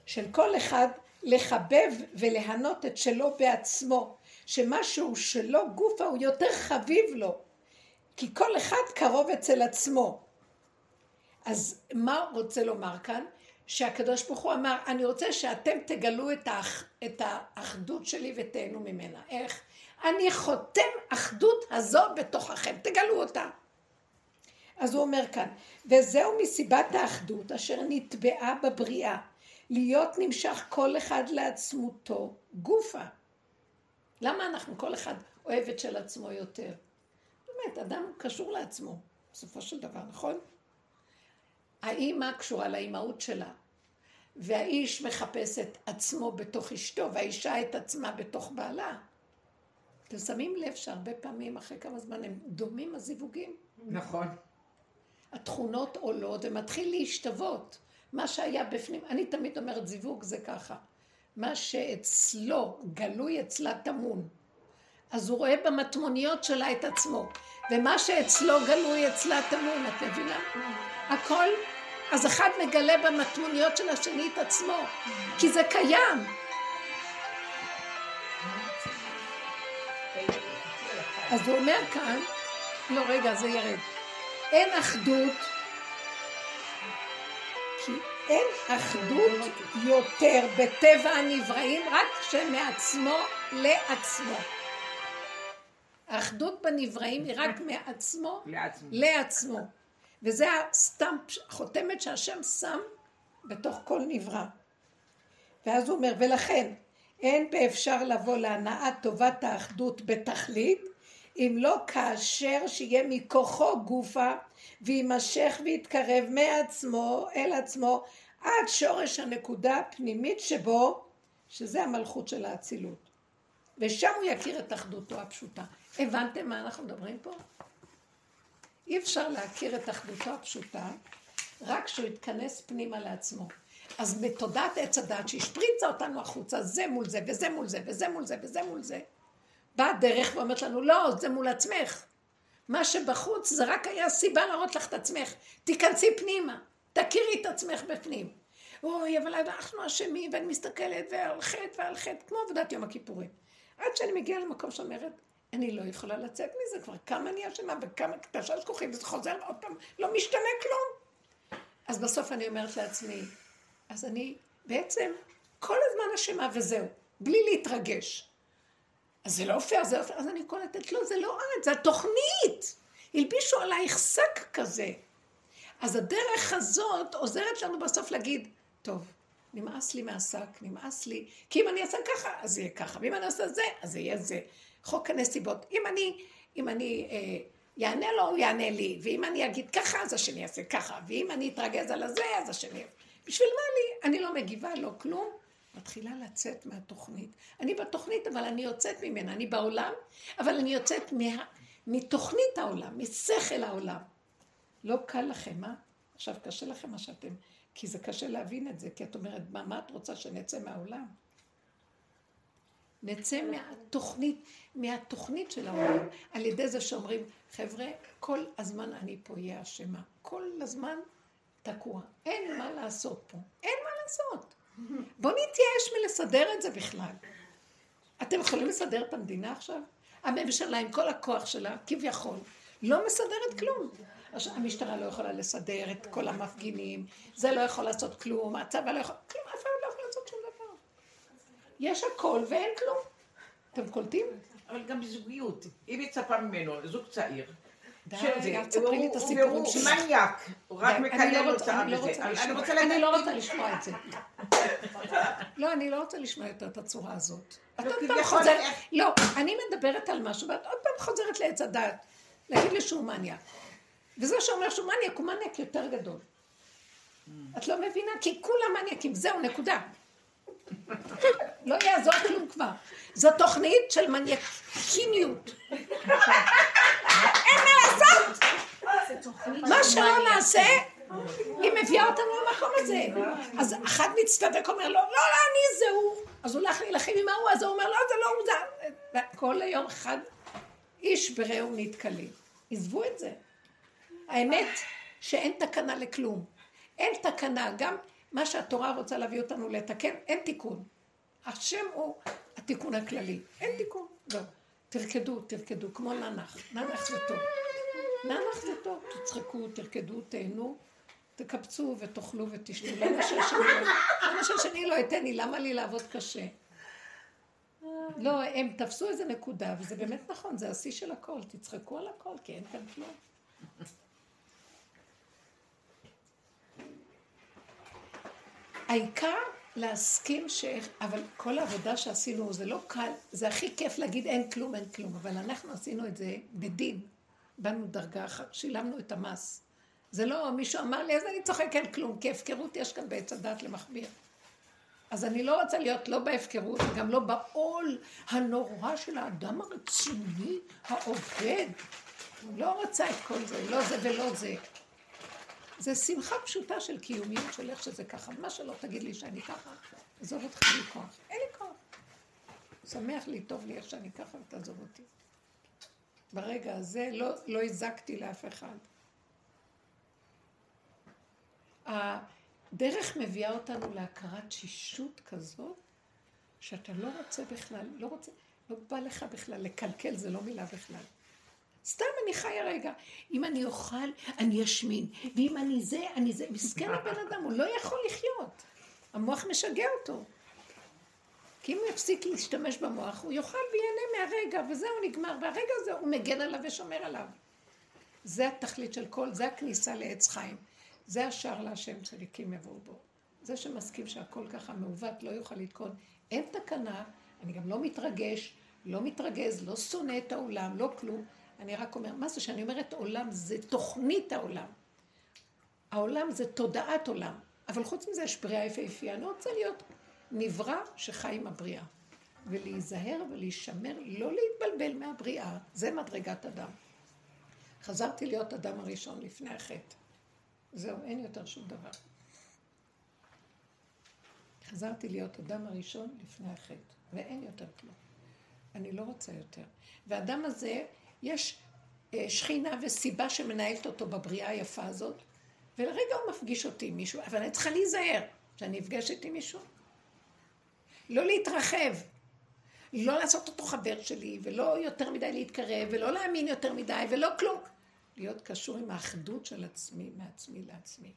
של כל אחד לחבב וליהנות את שלו בעצמו, שמשהו שלו גופה הוא יותר חביב לו, כי כל אחד קרוב אצל עצמו. אז מה רוצה לומר כאן? שהקדוש ברוך הוא אמר, אני רוצה שאתם תגלו את, האח, את האחדות שלי ותהנו ממנה. איך? אני חותם אחדות הזו בתוככם, תגלו אותה. אז הוא אומר כאן, וזהו מסיבת האחדות אשר נטבעה בבריאה, להיות נמשך כל אחד לעצמותו גופה. למה אנחנו כל אחד אוהב את של עצמו יותר? באמת, אדם קשור לעצמו, בסופו של דבר, נכון? האימא קשורה לאימהות שלה, והאיש מחפש את עצמו בתוך אשתו, והאישה את עצמה בתוך בעלה. אתם שמים לב שהרבה פעמים, אחרי כמה זמן, הם דומים הזיווגים? נכון. התכונות עולות ומתחיל להשתוות. מה שהיה בפנים, אני תמיד אומרת זיווג זה ככה. מה שאצלו גלוי אצלה טמון. אז הוא רואה במטמוניות שלה את עצמו. ומה שאצלו גלוי אצלה טמון, את מבינה? הכל, אז אחד מגלה במטמוניות של השני את עצמו. כי זה קיים. אז הוא אומר כאן, לא רגע זה ירד, אין אחדות, כי אין אחדות יותר בטבע הנבראים רק שמעצמו לעצמו. האחדות בנבראים היא רק מעצמו לעצמו. לעצמו. וזה הסטמפ, החותמת שהשם שם בתוך כל נברא. ואז הוא אומר, ולכן אין באפשר לבוא להנאת טובת האחדות בתכלית, אם לא כאשר שיהיה מכוחו גופה, ויימשך ויתקרב מעצמו אל עצמו, עד שורש הנקודה הפנימית שבו, שזה המלכות של האצילות. ושם הוא יכיר את אחדותו הפשוטה. הבנתם מה אנחנו מדברים פה? אי אפשר להכיר את אחדותו הפשוטה רק כשהוא יתכנס פנימה לעצמו. אז בתודעת עץ הדת שהשפריצה אותנו החוצה, זה מול זה, וזה מול זה, וזה מול זה, וזה מול זה, באה הדרך ואומרת לנו, לא, זה מול עצמך. מה שבחוץ זה רק היה סיבה להראות לך את עצמך. תיכנסי פנימה, תכירי את עצמך בפנים. אוי, אבל אנחנו אשמים, ואני מסתכלת, ועל חטא ועל חטא, כמו עבודת יום הכיפורים. עד שאני מגיעה למקום שאומרת, אני לא יכולה לצאת מזה כבר, כמה אני אשמה וכמה תשע זכוכים, וזה חוזר עוד פעם, לא משתנה כלום. אז בסוף אני אומרת לעצמי, אז אני בעצם כל הזמן אשמה וזהו, בלי להתרגש. אז זה לא פייר, זה לא פייר, אז אני קולטת, לא, זה לא את, זה התוכנית. הלבישו עלייך שק כזה. אז הדרך הזאת עוזרת לנו בסוף להגיד, טוב, נמאס לי מהשק, נמאס לי, כי אם אני אעשה ככה, אז יהיה ככה, ואם אני אעשה זה, אז יהיה זה. חוק הנסיבות. אם אני, אם אני אה, יענה לו, הוא יענה לי, ואם אני אגיד ככה, אז השני יעשה ככה, ואם אני אתרגז על הזה, אז השני... בשביל מה לי? אני לא מגיבה, לא כלום. מתחילה לצאת מהתוכנית. אני בתוכנית, אבל אני יוצאת ממנה. אני בעולם, אבל אני יוצאת מה, מתוכנית העולם, משכל העולם. לא קל לכם, אה? עכשיו קשה לכם מה שאתם... כי זה קשה להבין את זה, כי את אומרת, מה, מה את רוצה שנצא מהעולם? נצא מהתוכנית, מהתוכנית של העולם, על ידי זה שאומרים, חבר'ה, כל הזמן אני פה אהיה אשמה. כל הזמן תקוע. אין מה לעשות פה. אין מה לעשות. בואו נתייאש מלסדר את זה בכלל. אתם יכולים לסדר את המדינה עכשיו? הממשלה עם כל הכוח שלה, כביכול, לא מסדרת כלום. עכשיו, המשטרה לא יכולה לסדר את כל המפגינים, זה לא יכול לעשות כלום, הצבא לא יכול, כלום, אף אחד לא יכול לעשות שום דבר. יש הכל ואין כלום. אתם קולטים? אבל גם בזוגיות. אם מצפה ממנו, זוג צעיר, די, אל תספרי לי את הוא- הסיפורים הוא שלך. מניאק, הוא רק מקלל אותה. רוצה אני לא רוצה לשמוע את זה. <laughs> לא, אני לא רוצה לשמוע יותר את הצורה הזאת. את לא, עוד פעם חוזרת, לא, אני מדברת על משהו, ואת עוד פעם חוזרת לעץ הדת, להגיד לי שהוא מניאק. וזה שאומר שהוא מניאק, הוא מניאק יותר גדול. את לא מבינה? כי כולם מניאקים, זהו, נקודה. לא יעזור כלום כבר. זו תוכנית של מניאקיניות. אין מה לעשות! מה שלא נעשה, היא מביאה אותנו למקום הזה. אז אחד מצטדק אומר לו, לא, לא, אני זה הוא. אז הוא הולך להילחם עם ההוא, אז הוא אומר, לא, זה לא הוא, זה... כל היום אחד איש ברעהו נתקלים. עזבו את זה. האמת שאין תקנה לכלום. אין תקנה, גם מה שהתורה רוצה להביא אותנו לתקן, אין תיקון. השם הוא התיקון הכללי. אין תיקון. לא. תרקדו, תרקדו, כמו ננח. ננח זה טוב. ננח זה טוב. תצחקו, תרקדו, תהנו, תקבצו ותאכלו ותשתו. למה שהשני לא, שהשני לא לי? למה לי לעבוד קשה? לא, הם תפסו איזה נקודה, וזה באמת נכון, זה השיא של הכל. תצחקו על הכל, כי אין כאן כלום. העיקר להסכים ש... אבל כל העבודה שעשינו זה לא קל, זה הכי כיף להגיד אין כלום, אין כלום, אבל אנחנו עשינו את זה בדין. באנו דרגה אחת, שילמנו את המס. זה לא, מישהו אמר לי, אז אני צוחק, אין כלום, כי הפקרות יש כאן בעץ הדת למכביר. אז אני לא רוצה להיות לא בהפקרות, וגם לא בעול הנורא של האדם הרציני, העובד. לא רוצה את כל זה, לא זה ולא זה. זה שמחה פשוטה של קיומיות של איך שזה ככה. מה שלא תגיד לי שאני ככה, עזוב אותך בלי כוח. אין לי כוח. שמח לי, טוב לי איך שאני ככה ותעזוב אותי. ברגע הזה לא, לא הזקתי לאף אחד. הדרך מביאה אותנו להכרת שישות כזאת, שאתה לא רוצה בכלל, לא רוצה, לא בא לך בכלל, לקלקל זה לא מילה בכלל. סתם אני חיה רגע. אם אני אוכל, אני אשמין. ואם אני זה, אני זה. מסכן הבן <laughs> אדם, הוא לא יכול לחיות. המוח משגע אותו. כי אם הוא יפסיק להשתמש במוח, הוא יאכל וייהנה מהרגע, וזהו, נגמר. והרגע הזה הוא מגן עליו ושומר עליו. זה התכלית של כל, זה הכניסה לעץ חיים. זה השער להשם צדיקים יבואו בו. זה שמסכים שהכל ככה מעוות לא יוכל לתקון. אין תקנה, אני גם לא מתרגש, לא מתרגז, לא שונא את העולם, לא כלום. אני רק אומר, מה זה שאני אומרת עולם זה תוכנית העולם. העולם זה תודעת עולם. אבל חוץ מזה יש בריאה יפהפייה. אני רוצה להיות נברא שחי עם הבריאה. ולהיזהר ולהישמר, לא להתבלבל מהבריאה. זה מדרגת אדם. חזרתי להיות אדם הראשון לפני החטא. זהו, אין יותר שום דבר. חזרתי להיות אדם הראשון לפני החטא, ואין יותר כלום. אני לא רוצה יותר. והאדם הזה, יש אה, שכינה וסיבה שמנהלת אותו בבריאה היפה הזאת, ולרגע הוא מפגיש אותי עם מישהו, אבל אני צריכה להיזהר שאני נפגשת עם מישהו. לא להתרחב, לא לעשות אותו חבר שלי, ולא יותר מדי להתקרב, ולא להאמין יותר מדי, ולא כלום. להיות קשור עם האחדות של עצמי, מעצמי לעצמי.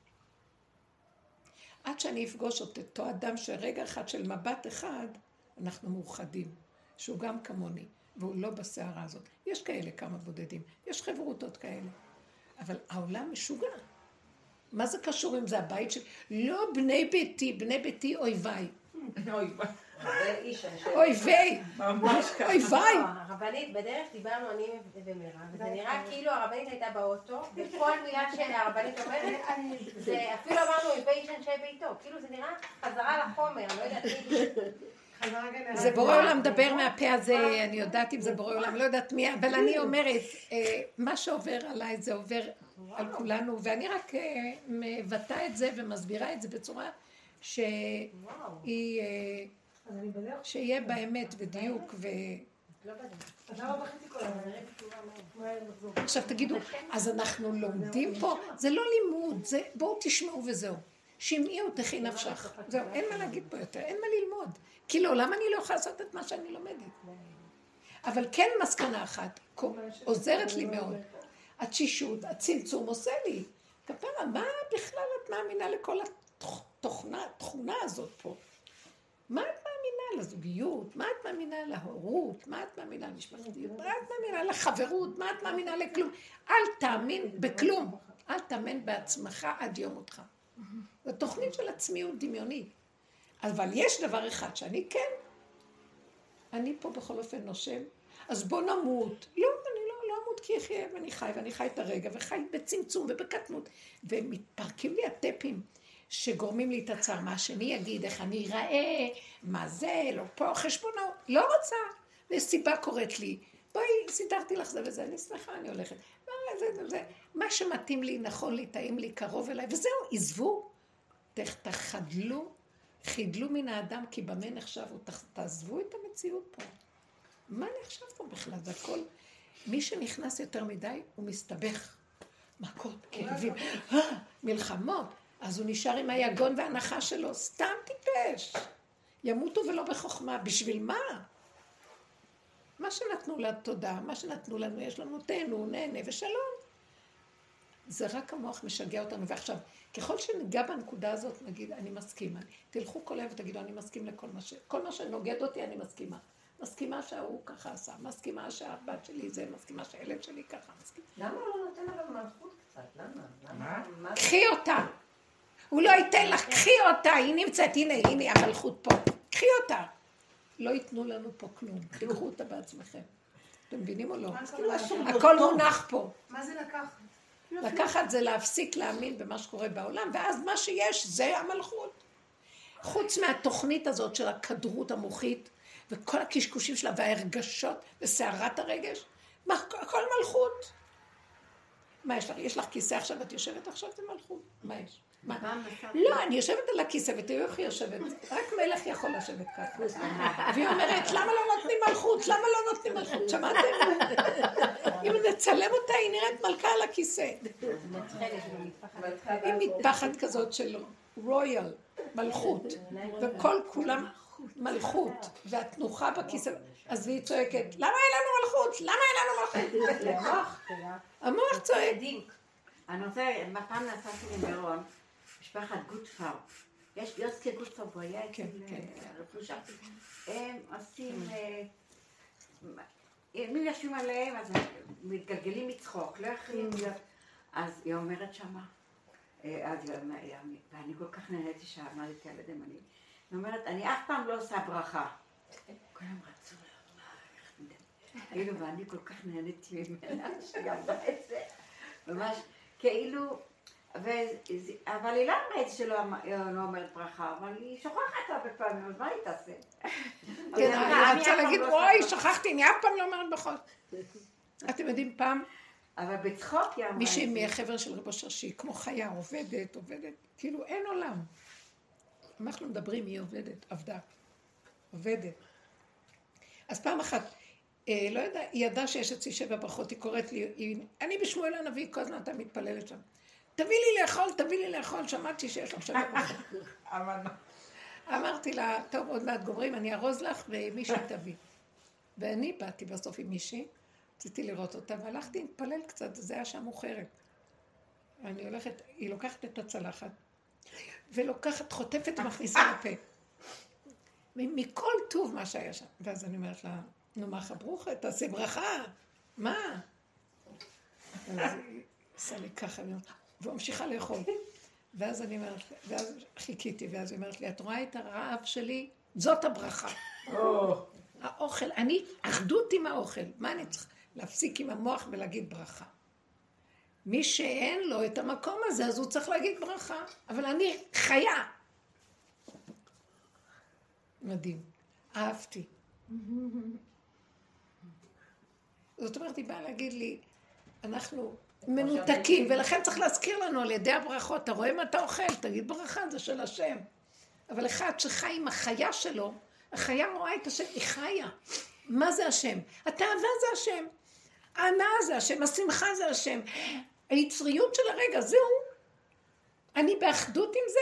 עד שאני אפגוש את אותו אדם שרגע אחד של מבט אחד, אנחנו מאוחדים, שהוא גם כמוני, והוא לא בסערה הזאת. יש כאלה כמה בודדים, יש חברותות כאלה, אבל העולם משוגע. מה זה קשור אם זה הבית שלי? לא בני ביתי, בני ביתי אויביי. אוי, זה איש אנשי... אויבי, ממש ככה. אויביי. לא, הרבנית, בדרך דיברנו אני ומירב, וזה נראה כאילו הרבנית הייתה באוטו, וכל מילה שהרבנית אומרת, זה אפילו אמרנו אויבי איש אנשי ביתו, כאילו זה נראה חזרה לחומר, לא יודעת, כאילו, זה בורא עולם מדבר מהפה הזה, אני יודעת אם זה בורא עולם, לא יודעת מי, אבל אני אומרת, אה, מה שעובר עליי זה עובר על כולנו, ואני רק אה, מבטאה את זה ומסבירה את זה בצורה שהיא, אה, שיהיה באמת ודיוק ו... עכשיו תגידו, אז אנחנו לומדים פה? זה לא לימוד, זה בואו תשמעו וזהו. שמעי ותחי נפשך. זהו, אין מה להגיד פה יותר, אין מה ללמוד. כי לעולם אני לא יכולה לעשות את מה שאני לומדת. אבל כן מסקנה אחת, עוזרת לי מאוד. התשישות, הצמצום עושה לי. כפרה, מה בכלל את מאמינה לכל התוכנה, התכונה הזאת פה? מה את מאמינה לזוגיות? מה את מאמינה להורות? מה את מאמינה למשפחתיות? מה את מאמינה לחברות? מה את מאמינה לכלום? אל תאמין בכלום. אל תאמן בעצמך עד יום מותך. זו תוכנית של עצמיות דמיונית. אבל יש דבר אחד שאני כן, אני פה בכל אופן נושם, אז בוא נמות. לא, אני לא, לא אמות כי אחיה ואני חי, ואני חי את הרגע, וחי בצמצום ובקטנות. ומתפרקים לי הטפים שגורמים לי את הצער. מה השני יגיד, איך אני אראה, מה זה, לא פה חשבונו, לא רוצה. וסיבה קוראת לי, בואי, סידרתי לך זה וזה, אני שמחה, אני הולכת. מה, זה, זה, זה. מה שמתאים לי, נכון לי, טעים לי, קרוב אליי, וזהו, עזבו. תחדלו, חידלו מן האדם, כי במה נחשבו? תעזבו את המציאות פה. מה נחשב פה בכלל? זה הכל... מי שנכנס יותר מדי, הוא מסתבך. מכות, כאבים, אה, מלחמות. אז הוא נשאר עם היגון והנחה שלו, סתם טיפש. ימותו ולא בחוכמה. בשביל מה? מה שנתנו לתודה, מה שנתנו לנו, יש לנו תהנו, נהנה ושלום. זה רק המוח משגע אותנו. ועכשיו, ככל שניגע בנקודה הזאת, נגיד, אני מסכימה. תלכו כל היום ותגידו, אני מסכים לכל מה ש... כל מה שנוגד אותי, אני מסכימה. מסכימה שההוא ככה עשה, מסכימה שהבת שלי זה, מסכימה שהילד שלי ככה, מסכימה. למה הוא לא נותן עליו מלכות קצת? למה? מה? קחי אותה. הוא לא ייתן לך, קחי אותה, היא נמצאת, הנה, הנה המלכות פה. קחי אותה. לא ייתנו לנו פה כלום, תיקחו אותה בעצמכם. אתם מבינים או לא? הכל מונח פה. מה זה לקחת? לקחת זה להפסיק להאמין במה שקורה בעולם, ואז מה שיש זה המלכות. חוץ מהתוכנית הזאת של הכדרות המוחית, וכל הקשקושים שלה, וההרגשות, וסערת הרגש, מה, הכל מלכות. מה יש לך? יש לך כיסא עכשיו, את יושבת עכשיו, זה מלכות. מה יש? מה? לא, אני יושבת על הכיסא, ותראו איך היא יושבת. רק מלך יכול לשבת ככה. והיא אומרת, למה לא נותנים מלכות? למה לא נותנים מלכות? שמעתם? אם נצלם אותה, היא נראית מלכה על הכיסא. היא מטפחת כזאת של רויאל, מלכות. וכל כולם מלכות, והתנוחה בכיסא. אז היא צועקת, למה אין לנו מלכות? למה אין לנו מלכות? המוח צועק. אני רוצה, פעם נסעתי למירון, משפחת גוטפר. יש יוסקי גוטפר, הוא היה כן, אצל כן. הם עושים... אה, אם יושבים עליהם, אז מתגלגלים מצחוק, לא יכולים להיות... אז היא אומרת שמה, אה, ואני כל כך נהניתי שעמדתי על ידי מנהיג. היא אומרת, אני אף פעם לא עושה ברכה. כולם רצו נדמה. כאילו, ואני כל כך נהניתי ממנה, שהיא אמרה את זה. ממש, כאילו, אבל היא לא אמרה את זה שלא אמ- לא אומרת ברכה, אבל היא שוכחת הרבה פעמים, אז מה היא תעשה? <laughs> כן, אני רוצה להגיד, לא עושה שכחתי, אני אף פעם לא אומרת בכל. אתם יודעים, פעם ברכה." אבל בצחוק היא אמרה מישהי. מהחבר של רבו שהיא כמו חיה, עובדת, עובדת, כאילו אין עולם. אנחנו מדברים, היא עובדת, עבדה, עובדת. אז פעם אחת, אה, לא יודע, היא ידעה שיש אצלי שבע ברכות, היא קוראת לי, היא, אני בשמואל הנביא, כל הזמן הייתה מתפללת שם. תביא לי לאכול, תביא לי לאכול, שמעתי שיש <laughs> לך. אבל אמרתי לה, טוב, עוד מעט גומרים, אני ארוז לך ומישהי תביא. ואני באתי בסוף עם מישהי, רציתי לראות אותה, והלכתי להתפלל קצת, זה היה שם מאוחרת. אני הולכת, היא לוקחת את הצלחת, ולוקחת, חוטפת ומכניסה לפה. מכל טוב מה שהיה שם. ואז אני אומרת לה, נו מה חברוכה, תעשי ברכה, מה? אז היא עושה לי ככה, אומרת, וממשיכה לאכול. ואז אני אומרת, ואז חיכיתי, ואז היא אומרת לי, את רואה את הרעב שלי? זאת הברכה. האוכל, אני, אחדות עם האוכל. מה אני צריכה? להפסיק עם המוח ולהגיד ברכה. מי שאין לו את המקום הזה, אז הוא צריך להגיד ברכה. אבל אני חיה. מדהים. אהבתי. <laughs> זאת אומרת, היא באה להגיד לי, אנחנו מנותקים, ולכן צריך להזכיר לנו על ידי הברכות, אתה רואה מה אתה אוכל, תגיד ברכה, זה של השם. אבל אחד שחי עם החיה שלו, החיה רואה את השם, היא חיה. מה זה השם? התאווה זה השם. ההנאה זה השם, השמחה זה השם. היצריות של הרגע, זהו. אני באחדות עם זה?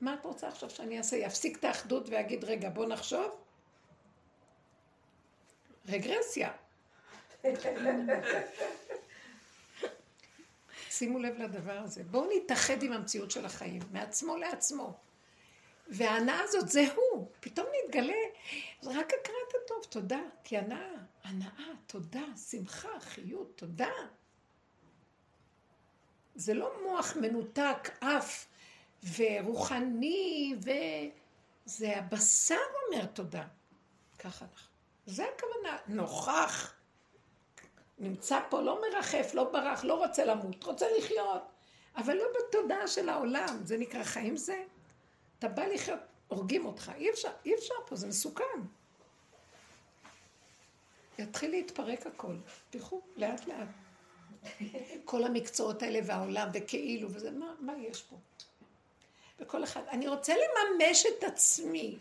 מה את רוצה עכשיו שאני אעשה? יפסיק את האחדות ויגיד, רגע, בוא נחשוב? רגרסיה. שימו לב לדבר הזה. בואו נתאחד עם המציאות של החיים, מעצמו לעצמו. וההנאה הזאת זה הוא. פתאום נתגלה, זה רק הכרת הטוב, תודה. כי הנאה, הנאה, תודה, שמחה, חיות, תודה. זה לא מוח מנותק, אף ורוחני, וזה הבשר אומר תודה. ככה אנחנו. זה הכוונה, נוכח. נמצא פה, לא מרחף, לא ברח, לא רוצה למות, רוצה לחיות. אבל לא בתודעה של העולם, זה נקרא חיים זה. אתה בא לחיות, הורגים אותך, אי אפשר, אי אפשר פה, זה מסוכן. יתחיל להתפרק הכל, תלכו לאט לאט. כל המקצועות האלה והעולם וכאילו וזה, מה, מה יש פה? וכל אחד, אני רוצה לממש את עצמי.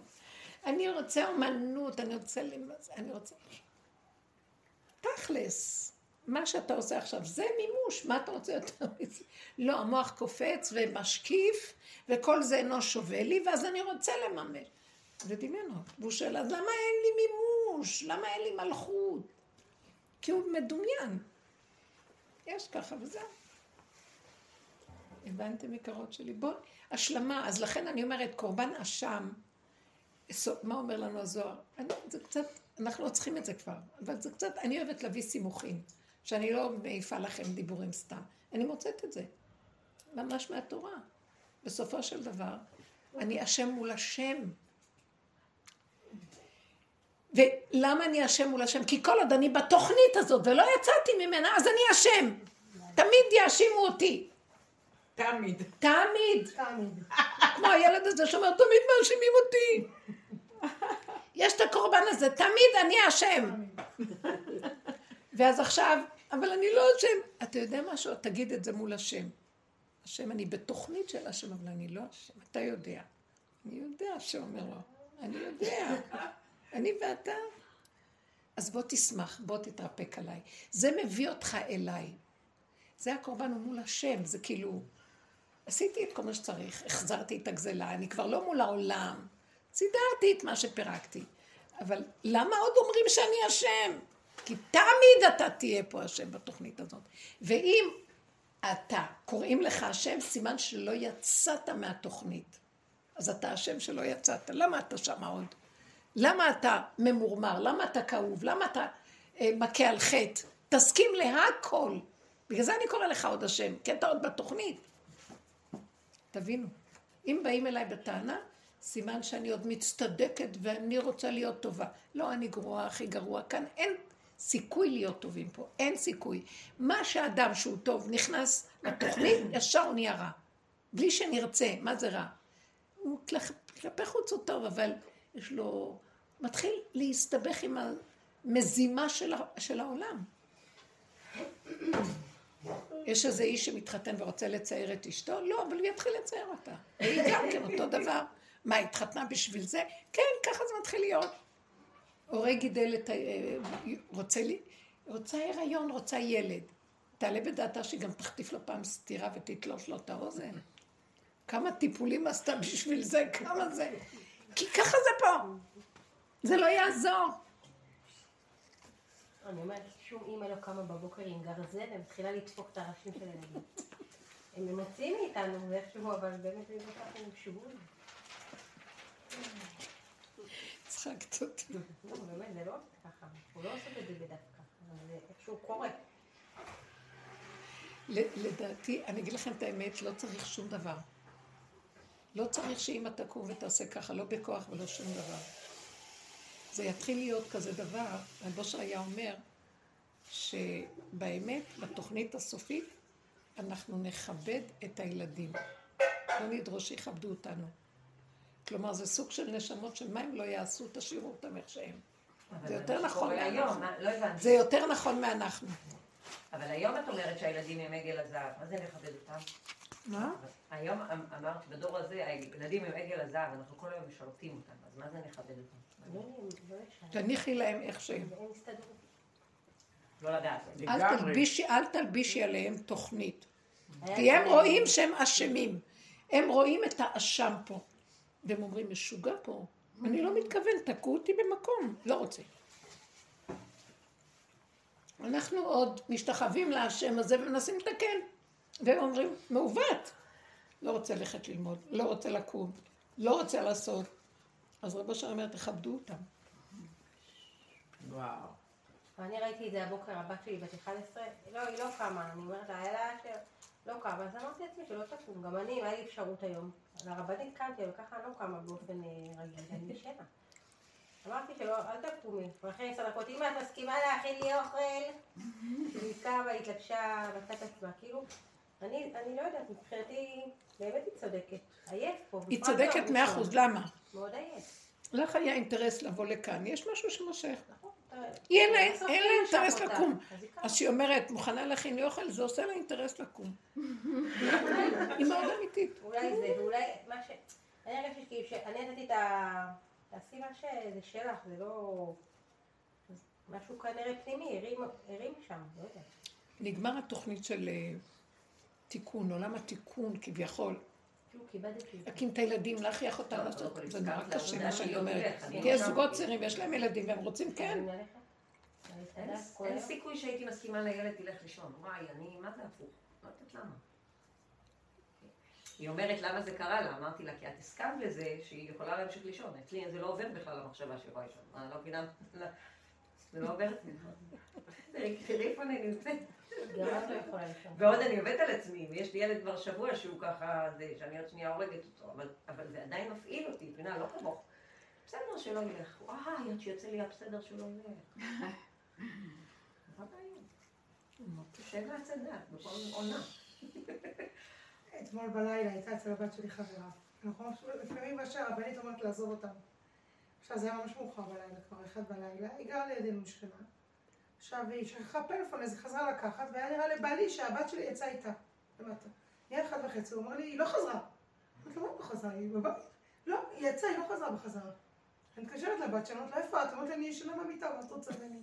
<laughs> אני רוצה אומנות, אני רוצה לממש, אני רוצה... תכלס, מה שאתה עושה עכשיו זה מימוש, מה אתה רוצה יותר מזה? לא, המוח קופץ ומשקיף, וכל זה אינו שווה לי, ואז אני רוצה לממש. זה דמיונות. והוא שואל, אז למה אין לי מימוש? למה אין לי מלכות? כי הוא מדומיין. יש ככה וזהו. הבנתם יקרות שלי? בוא, השלמה. אז לכן אני אומרת, קורבן אשם, מה אומר לנו הזוהר? אני, זה קצת, אנחנו לא צריכים את זה כבר, אבל זה קצת, אני אוהבת להביא סימוכים, שאני לא מעיפה לכם דיבורים סתם. אני מוצאת את זה, ממש מהתורה. בסופו של דבר, אני אשם מול השם. ולמה אני אשם מול השם? כי כל עוד אני בתוכנית הזאת ולא יצאתי ממנה, אז אני אשם. תמיד יאשימו אותי. תמיד. תמיד. תמיד. כמו הילד הזה שאומר, תמיד מאשימים אותי. <laughs> יש את הקורבן הזה, תמיד אני אשם. ואז עכשיו, אבל אני לא אשם. אתה יודע משהו? תגיד את זה מול השם. השם, אני בתוכנית של השם, אבל אני לא השם. אתה יודע. אני יודע שאומר לו. אני יודע. אני ואתה. אז בוא תשמח, בוא תתרפק עליי. זה מביא אותך אליי. זה הקורבן הוא מול השם, זה כאילו, עשיתי את כל מה שצריך, החזרתי את הגזלה, אני כבר לא מול העולם, סידרתי את מה שפירקתי. אבל למה עוד אומרים שאני אשם? כי תמיד אתה תהיה פה אשם בתוכנית הזאת. ואם אתה, קוראים לך אשם, סימן שלא יצאת מהתוכנית. אז אתה אשם שלא יצאת. למה אתה שם עוד? למה אתה ממורמר? למה אתה כאוב? למה אתה אה, מכה על חטא? תסכים להכל. בגלל זה אני קורא לך עוד השם, כי אתה עוד בתוכנית. תבינו, אם באים אליי בטענה, סימן שאני עוד מצטדקת ואני רוצה להיות טובה. לא, אני גרועה, הכי גרוע. כאן אין סיכוי להיות טובים פה, אין סיכוי. מה שאדם שהוא טוב נכנס לתוכנית, <coughs> ישר הוא נהיה רע. בלי שנרצה, מה זה רע? הוא כלפי חוץ הוא טוב, אבל יש לו... מתחיל להסתבך עם המזימה של, של העולם. יש איזה איש שמתחתן ורוצה לצייר את אשתו? לא, אבל הוא יתחיל לצייר אותה. והיא גם כן אותו דבר. מה, התחתנה בשביל זה? כן, ככה זה מתחיל להיות. הורה גידל את ה... רוצה, לי... רוצה הריון, רוצה ילד. תעלה בדעתה שהיא גם תחטיף לו פעם סטירה ותתלוש לו את האוזן. כמה טיפולים עשתה בשביל זה, כמה זה. כי ככה זה פה. זה לא יעזור. אני אומרת, שום אימא לא קמה בבוקר עם גרזן ומתחילה לדפוק את הראשים של הילדים. הם ממצים מאיתנו איכשהו, אבל באמת זה לא ככה הם שבויים. צחקת אותי. לא, באמת, זה לא ככה. הוא לא עושה את זה בדווקא, זה איכשהו קורה. לדעתי, אני אגיד לכם את האמת, לא צריך שום דבר. לא צריך שאמא תקום ותעשה ככה, לא בכוח ולא שום דבר. זה יתחיל להיות כזה דבר, רב אושר היה אומר שבאמת, בתוכנית הסופית, אנחנו נכבד את הילדים. לא נדרוש שיכבדו אותנו. כלומר, זה סוג של נשמות שמה הם לא יעשו, תשאירו אותם איך שהם. זה יותר נכון מאנחנו. לא הבנתי. זה יותר נכון מאנחנו. אבל היום את אומרת שהילדים הם עגל הזהב, מה זה לכבד אותם? מה? היום אמ- אמרת שבדור הזה הילדים הם עגל הזהב, אנחנו כל היום משרתים אותם, אז מה זה נכבד אותם? לא, לא ישן. תניחי להם איך שהם. לא לדעת. אל. תלבישי, אל תלבישי עליהם תוכנית. כי הם רואים שהם אשמים. הם רואים את האשם פה. והם אומרים, משוגע פה. אני לא מתכוון, תקעו אותי במקום. לא רוצה. אנחנו עוד משתחווים להשם הזה ומנסים לתקן. והם אומרים, מעוות. לא רוצה ללכת ללמוד, לא רוצה לקום, לא רוצה לעשות. אז רבו אשר אומר, תכבדו אותם. וואו. אני ראיתי את זה הבוקר, הבת שלי בת 11, לא, היא לא קמה, אני אומרת לה, היה לה שלא קמה, אז אמרתי לעצמי שלא תקום, גם אני, אם היה לי אפשרות היום. לרבנית קמתי, אבל ככה אני לא קמה באופן אה, רגיל, אני ישנה. אמרתי שלא, אל תקומי, ואחרי עשר דקות, אמא, את מסכימה להכין לי אוכל? היא קמה, התלבשה, מצאה את עצמה, כאילו, אני, אני לא יודעת, מבחינתי, באמת היא צודקת, עייף פה. היא צודקת ביום מאה. אחוז, למה? מאוד עייף. לך היה אינטרס לבוא לכאן, יש משהו שמושך. אין לה- אינטרס לקום. אז שהיא אומרת, מוכנה להכין לי אוכל, זה עושה לה אינטרס לקום. <laughs> היא מאוד אמיתית. אולי זה, ואולי מה ש... אני הרגשתי כאילו שאני נתתי את ה... תעשי מה שזה שלך, זה לא... משהו כנראה פנימי, הרים, הרים שם, לא יודעת. נגמר התוכנית של אה, תיקון, עולם התיקון כביכול. כאילו כיבדתי את זה. להקים את הילדים, להכריח אותם לא, לעשות, כל, זה נורא קשה מה שאני אני לא אומרת. כי יש לא זוגות. צעירים ויש להם ילדים והם רוצים כן. אין? סיכוי שהייתי מסכימה לילד תלך לישון. וואי, אני, מה זה הפוך? לא יודעת למה. היא אומרת למה זה קרה לה, אמרתי לה, כי את הסכמת לזה שהיא יכולה להמשיך לישון. אצלי זה לא עובר בכלל המחשבה שהיא יכולה לישון. אני לא מבינה, לא, זה לא עובר. <laughs> תראי תראי איפה אני נמצאת. <laughs> ועוד אני עובדת על עצמי, ויש לי ילד כבר שבוע שהוא ככה, זה, שאני עוד שנייה הורגת אותו, אבל, אבל זה עדיין מפעיל אותי, את מבינה, לא כמוך. בסדר שלא ילך. וואי, עד שיוצא לי הבסדר שלא ילך. מה בעיה? תשב מהצד דעת, בכל עונה. <laughs> אתמול בלילה הייתה אצל הבת שלי חברה. אנחנו לפעמים מה שהרבנית אומרת לעזוב אותם. עכשיו זה היה ממש מאוחר בלילה, כבר אחד בלילה, היא גרה לידינו שכנה. עכשיו היא שכחה פלאפון, אז היא חזרה לקחת, והיה נראה לבעלי שהבת שלי יצאה איתה, למטה. נהיה אחד וחצי, הוא אמר לי, היא לא חזרה. אמרתי לו, מה לא חזרה? היא בבית? לא, היא יצאה, היא לא חזרה בחזרה. אני מתקשרת לבת שלי, אומרת לה, איפה את? אמרת לי, אני ישנה במיטה, מה את רוצה ממני?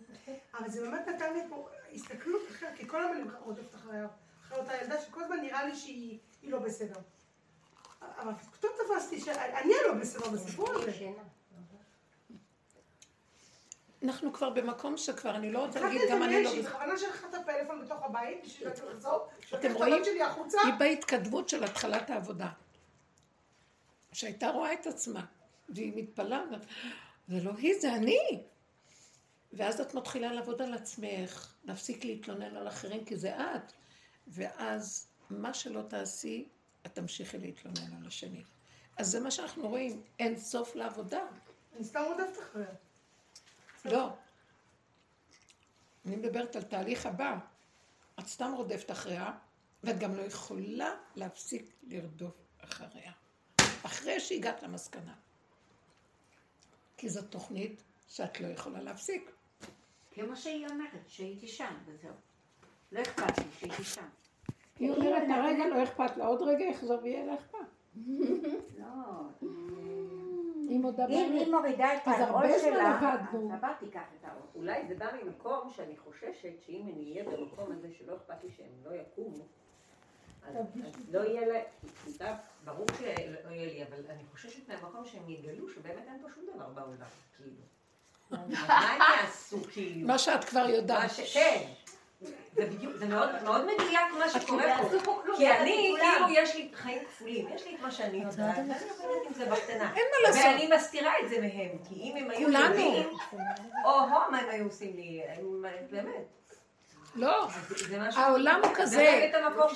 אבל זה באמת נתן לי פה הסתכלות אחרת, כי כל הזמן אני רודפת אחריה. אחרי אותה ילדה שכל הזמן נראה לי שהיא היא לא בסדר. אבל פתאום תפסתי שאני לא בסדר בסיפור הזה. אנחנו כבר במקום שכבר, אני לא רוצה להגיד, גם אני לא... שהיא בכוונה שלחה את הפלאפון בתוך הבית בשביל לחזור, אתם רואים? היא בהתקדמות של התחלת העבודה. שהייתה רואה את עצמה, והיא מתפלאה, זה לא היא, זה אני. ואז את מתחילה לעבוד על עצמך, להפסיק להתלונן על אחרים, כי זה את. ואז מה שלא תעשי, את תמשיכי להתלונן על השני. אז זה מה שאנחנו רואים, אין סוף לעבודה. אני סתם רודפת אחריה. לא. אני מדברת על תהליך הבא. את סתם רודפת אחריה, ואת גם לא יכולה להפסיק לרדוף אחריה. אחרי שהגעת למסקנה. כי זו תוכנית שאת לא יכולה להפסיק. כמו שהיא אומרת, שהייתי שם, וזהו. לא אכפת לי שהייתי שם. היא אומרת, הרגע לא אכפת לה, עוד רגע יחזור ויהיה לה אכפת. לא, היא מודה אם היא באמת. מורידה את אז הרבה העול זמן שלה, עבדנו. אז הבת תיקח את העול. אולי זה בא ממקום שאני חוששת שאם אני אהיה במקום הזה שלא אכפת לי שהם לא יקומו, אז לא יהיה לה, ברור שלא יהיה לי, אבל אני חוששת מהמקום שהם יגלו שבאמת אין פה שום דבר בעולם, כאילו. <laughs> מה הם יעשו, כאילו? מה שאת כבר יודעת. כן. זה בדיוק, זה מאוד מאוד מדויק מה שקורה פה. כי אני. כאילו, יש לי חיים כפולים. יש לי את מה שאני יודעת, ואני עובדת עם זה בקטנה. אין מה לעשות. ואני מסתירה את זה מהם, כי אם הם היו. יודעים, או-הו, מה הם היו עושים לי, באמת. לא. העולם הוא זה כזה.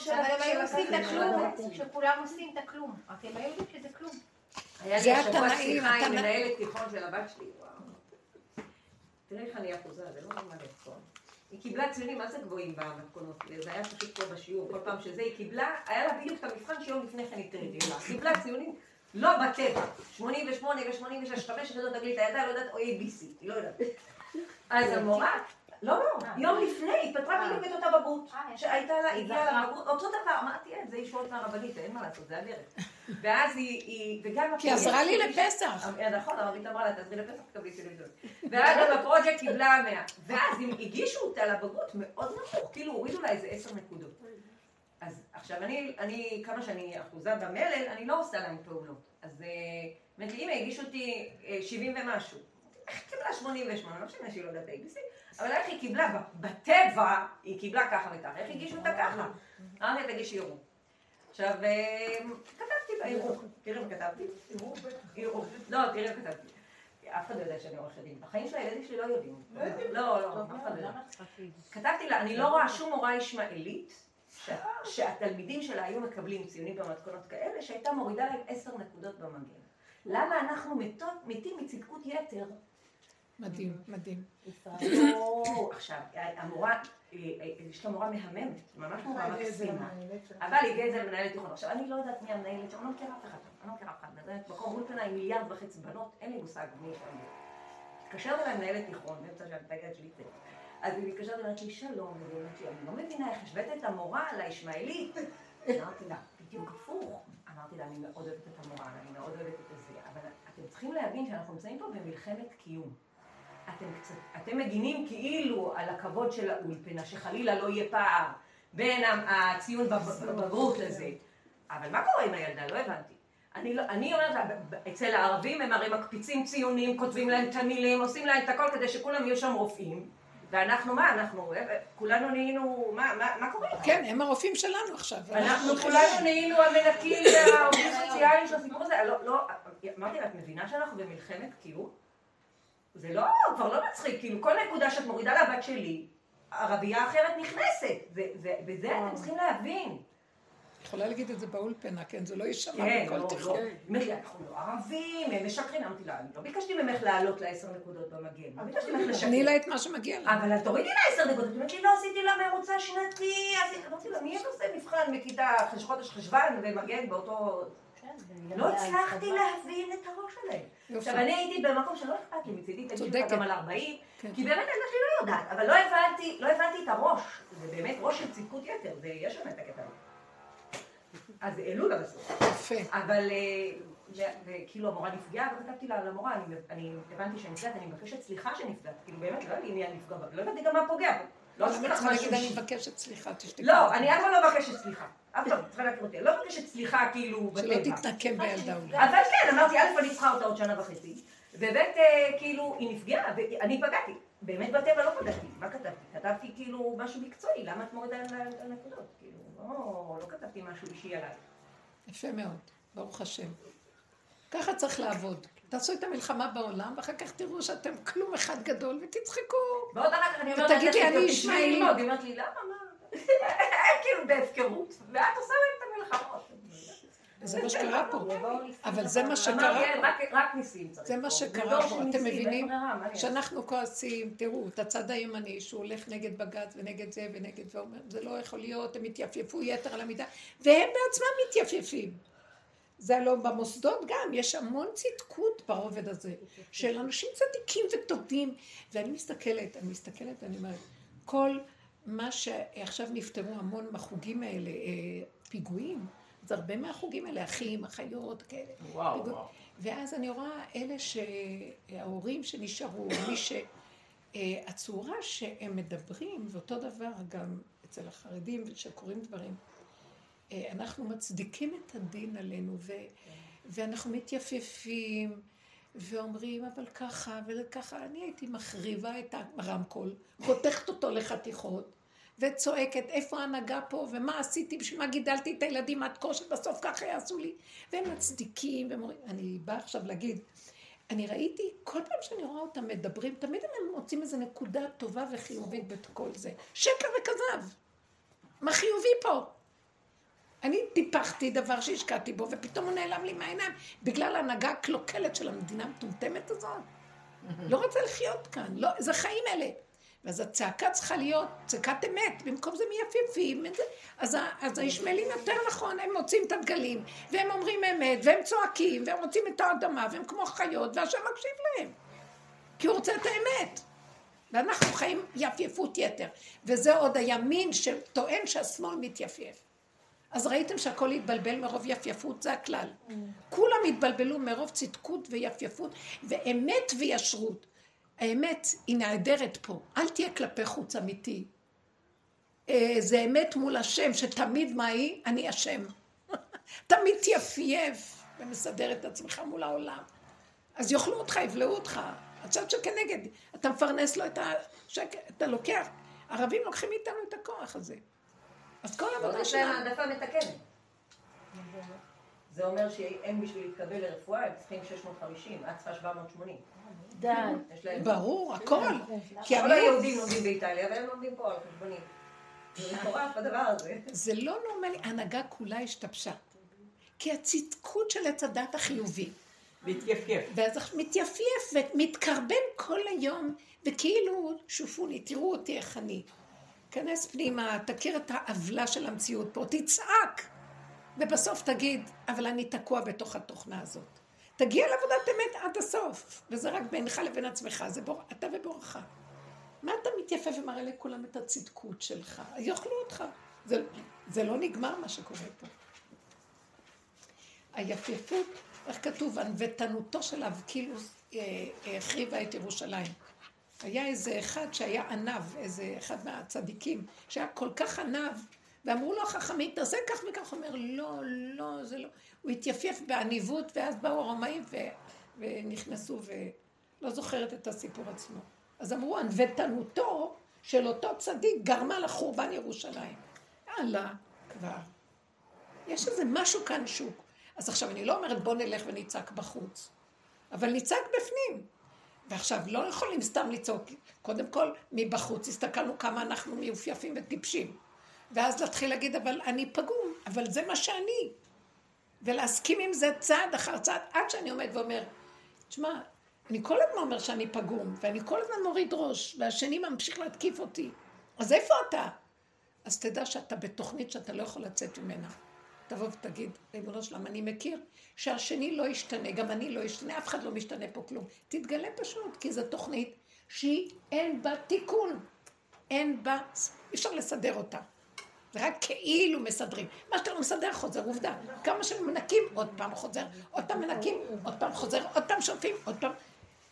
אבל הם היו עושים את הכלום. שכולם עושים את הכלום. רק הם היו יודעים שזה כלום. היה לי השבוע התנאים, שיחה עם מנהלת תיכון של הבת שלי, וואו. תראי איך אני אחוזה, זה לא נורמלי נכון. היא קיבלה ציונים מה זה גבוהים במתכונות, זה היה פשוט פה בשיעור, כל פעם שזה היא קיבלה, היה לה בדיוק את המבחן שיום לפני כן היא תרגילה. קיבלה ציונים לא בטבע. 88 ו-86, חמש יחידות אנגלית, הידעה לא יודעת או ABC, היא לא יודעת. אז המורה, לא, לא, יום לפני, היא פתרה בדיוק את אותה בגרות. שהייתה לה, הגיעה לבגרות, אותו דבר, אמרתי, "אה, זה ישועות מהרבנית, אין מה לעשות, זה הדרך. ואז היא, היא, וגם... כי עזרה לי לפסח. אה, נכון, הרבית אמרה לה, תעזרי לפסח, תקבלי טובים. ואז גם הפרויקט קיבלה 100. ואז הם הגישו אותה לבגרות מאוד נמוך, כאילו הורידו לה איזה עשר נקודות. אז עכשיו אני, אני, כמה שאני אחוזה במלל, אני לא עושה להם פעולות. אז אה, אומרת לי, אמא, הגישו אותי אה, 70 ומשהו. איך קיבלה 88? לא משנה שהיא לא יודעת ABC, אבל איך היא קיבלה, בטבע, היא קיבלה ככה וככה, איך הגישו אותה ככה? אמרתי, לה, תגישי ערעור. עכשיו, אה, כתבתי בערעור, תראי מה כתבתי. ערעור. לא, תראי מה כתבתי. אף אחד לא יודע שאני עורכת דין. בחיים של הילדים שלי לא יודעים. לא, לא, אף אחד לא יודע. כתבתי לה, אני לא רואה שום מורה ישמעאלית ש- שהתלמידים שלה היו מקבלים ציונים במתכונות כאלה, שהייתה מורידה להם עשר נקודות במגן. למה אנחנו מתים מצדקות יתר? מדהים, מדהים. או, עכשיו, המורה, אה, אה, יש לה מורה מהממת, ממש מורה מקסימה. אבל היא זה למנהלת תיכון. עכשיו, אני לא יודעת מי המנהלת שם, אני לא מכירה אף אחד אני לא מכירה אף אחד. מנהלת מקום אולפנה עם מיליארד וחצי בנות, אין לי מושג מי שם. התקשרת אליי מנהלת תיכון, באמצע שהמתגת שלי תהיה. אז היא מתקשרת ואומרת לי, שלום, אני לא מבינה איך השווית את המורה לישמעאלית. אמרתי לה, בדיוק הפוך. אמרתי לה, אני מאוד אוהבת את המורה, אני מאוד אוהבת את הזה, אבל אתם צריכים להבין שאנחנו נמצאים פה במלחמת קיום. אתם קצת, אתם מגינים כאילו על הכבוד של האולפנה, שחלילה לא יהיה פער בין הציון בב- בבגרות לזה. אבל מה קורה עם הילדה? לא הבנתי. אני, לא, אני אומרת אצל הערבים הם הרי מקפיצים ציונים, כותבים להם את המילים, עושים להם את הכל כדי שכולם יהיו שם רופאים. ואנחנו מה? אנחנו, אה, כולנו נהיינו, מה, מה, מה קורה? כן, הם הרופאים שלנו עכשיו. אנחנו כולנו נהיינו המנקים <coughs> והעובדים הסוציאליים של הסיפור הזה. לא, לא, אמרתי לה, את מבינה שאנחנו במלחמת קיום? זה לא, כבר לא מצחיק, כאילו כל נקודה שאת מורידה לבת שלי, ערבייה אחרת נכנסת. זה, זה, וזה אתם צריכים להבין. יכולה להגיד את זה באולפנה, כן? זה לא יישמע כן, בכל לא, תיכון. לא. אומרת לי, אנחנו לא ערבים, הם משקרים. אמרתי לה, אני לא ביקשתי ממך לעלות לעשר נקודות במגן. לא ביקשתי ממך לשקר. תני לה את מה שמגיע לה. אבל אז תורידי לה עשר נקודות. היא אומרת לי, לא עשיתי לה ממוצע שנתי. אמרתי לה, מי עושה מבחן מכיתה חודש חשוון ומגן באותו... לא הצלחתי להבין את הראש שלהם. עכשיו, אני הייתי במקום שלא אכפת לי, מצידי תגידי. אותה גם על 40, כן. כי באמת הילדה שלי לא יודעת, אבל לא הבנתי, לא הבנתי את הראש. זה באמת ראש של צדקות יתר, זה- יש שם את הקטע הזה. אז העלו לה בסוף. יפה. אבל, אה, ו- וכאילו המורה נפגעה, וכתבתי לה למורה, אני, אני הבנתי שנפגעת, אני מבקשת סליחה שנפגעת. כאילו באמת, לא ידעתי מי הנפגע, לא הבנתי גם מה פוגע. לא לך צריכה להגיד, אני. מבקשת סליחה, תשתקי. לא, אני אף פעם לא מבקשת סליחה. אף פעם, צריכה להכיר אותי. אני לא מבקשת סליחה כאילו שלא בטבע. תתנקם בילדה. אבל כן, אמרתי, א', אני צריכה אותה עוד שנה וחצי, וב', אה, כאילו, היא נפגעה, ואני פגעתי. באמת בטבע לא פגעתי. מה כתבתי? כתבתי כאילו משהו מקצועי, למה את מורידה את הנקודות? כאילו, לא, לא כתבתי משהו אישי עליי. יפה מאוד, ברוך השם. ככה צריך לעבוד. תעשו את המלחמה בעולם, ואחר כך תראו שאתם כלום אחד גדול, ותצחקו. ועוד אחר כך אני אומרת, ותגידי, לה, אני "תשמעי ישמעאלי." ללמוד. היא אומרת לי, למה, מה? כאילו בהפקרות. ואת עושה להם את המלחמות. זה מה שקרה פה. אבל זה מה שקרה "אין, פה. רק- ניסים צריך. זה מה. שקרה פה. אתם מבינים? שאנחנו כועסים, תראו, את הצד הימני שהולך נגד בג"ץ ונגד זה ונגד זה, אומר, זה לא יכול להיות, הם התייפייפו יתר על המידה, והם בעצמם מתייפייפים. זה הלוא במוסדות גם, יש המון צדקות ברובד הזה, של אנשים צדיקים וטובים. ואני מסתכלת, אני מסתכלת ואני אומרת, כל מה שעכשיו נפטרו המון מהחוגים האלה, אה, פיגועים, אז הרבה מהחוגים האלה, אחים, אחיות, כאלה. וואו, פיגוע- וואו. ואז אני רואה אלה שההורים שנשארו, מי ש... אה, הצורה שהם מדברים, ואותו דבר גם אצל החרדים, שקורים דברים, אה, אנחנו מצדיקים את הדין עלינו, ו... ואנחנו מתייפייפים, ואומרים, אבל ככה וככה, אני הייתי מחריבה את הרמקול, חותכת אותו לחתיכות, וצועקת, איפה ההנהגה פה, ומה עשיתי, בשביל מה גידלתי את הילדים עד כה, שבסוף ככה יעשו לי. והם מצדיקים, והם אומרים, אני באה עכשיו להגיד, אני ראיתי, כל פעם שאני רואה אותם מדברים, תמיד הם מוצאים איזו נקודה טובה וחיובית בכל זה. שקר וכזב. מה חיובי פה? אני טיפחתי דבר שהשקעתי בו, ופתאום הוא נעלם לי מהעיניים, בגלל ההנהגה הקלוקלת של המדינה המטומטמת הזאת. לא רוצה לחיות כאן, לא, זה חיים אלה. ואז הצעקה צריכה להיות צעקת אמת, במקום זה מייפייפים, את זה. אז, אז הישמעאלים יותר נכון, הם מוצאים את הדגלים, והם אומרים אמת, והם צועקים, והם רוצים את האדמה, והם כמו חיות, והשם מקשיב להם. כי הוא רוצה את האמת. ואנחנו חיים יפייפות יתר. וזה עוד הימין שטוען שהשמאל מתייפייף. אז ראיתם שהכל התבלבל מרוב יפייפות, זה הכלל. כולם התבלבלו מרוב צדקות ויפייפות, ואמת וישרות. האמת היא נעדרת פה, אל תהיה כלפי חוץ אמיתי. אה, זה אמת מול השם, שתמיד מה היא? אני השם. <laughs> אתה מתייפייף ומסדר את עצמך מול העולם. אז יאכלו אותך, יבלעו אותך. הצד שכנגד, אתה מפרנס לו את השקר, אתה לוקח. ערבים לוקחים מאיתנו את הכוח הזה. אז כל העבודה יש להם שלנו... העדפה מתקנת. זה אומר שהם בשביל להתקבל לרפואה הם צריכים 650, את צריכה 780. די. להם... ברור, הכל. כי כל היהודים לומדים באיטליה והם לומדים פה על חשבונים. זה מטורף הדבר הזה. זה לא נורמלי, ההנהגה כולה השתבשה. כי הצדקות של עץ הדת החיובי, להתייפייף. ואז מתייפייף ומתקרבן כל היום, וכאילו, שופוני, תראו אותי איך אני. כנס פנימה, תכיר את העוולה של המציאות פה, תצעק. ובסוף תגיד, אבל אני תקוע בתוך התוכנה הזאת. תגיע לעבודת אמת עד הסוף, וזה רק בינך לבין עצמך, זה בור... אתה ובורך. מה אתה מתייפף ומראה לכולם את הצדקות שלך? יאכלו אותך. זה, זה לא נגמר מה שקורה פה. היפייפות, איך כתוב, ענוותנותו של אבקילוס אה, אה, החריבה את ירושלים. היה איזה אחד שהיה ענב, איזה אחד מהצדיקים, שהיה כל כך ענב, ואמרו לו החכמים, תעשה כך וכך, הוא אומר, לא, לא, זה לא. הוא התייפייף בעניבות, ואז באו הרומאים ו... ונכנסו, ולא זוכרת את הסיפור עצמו. אז אמרו, ענוותנותו של אותו צדיק גרמה לחורבן ירושלים. יאללה, כבר. יש איזה משהו כאן שוק. אז עכשיו, אני לא אומרת בוא נלך ונצעק בחוץ, אבל נצעק בפנים. ועכשיו, לא יכולים סתם לצעוק. קודם כל, מבחוץ הסתכלנו כמה אנחנו מיופייפים וטיפשים. ואז להתחיל להגיד, אבל אני פגום, אבל זה מה שאני. ולהסכים עם זה צעד אחר צעד, עד שאני עומד ואומר, תשמע, אני כל הזמן אומר שאני פגום, ואני כל הזמן מוריד ראש, והשני ממשיך להתקיף אותי. אז איפה אתה? אז תדע שאתה בתוכנית שאתה לא יכול לצאת ממנה. תבוא ותגיד, ריבונו שלם, אני מכיר שהשני לא ישתנה, גם אני לא אשתנה, אף אחד לא משתנה פה כלום. תתגלה פשוט, כי זו תוכנית שהיא אין בה תיקון. אין בה, אי אפשר לסדר אותה. זה רק כאילו מסדרים. מה שאתה לא מסדר חוזר, עובדה. כמה שמנקים, עוד פעם חוזר, עוד פעם מנקים, עוד פעם חוזר, עוד פעם שופים, עוד פעם...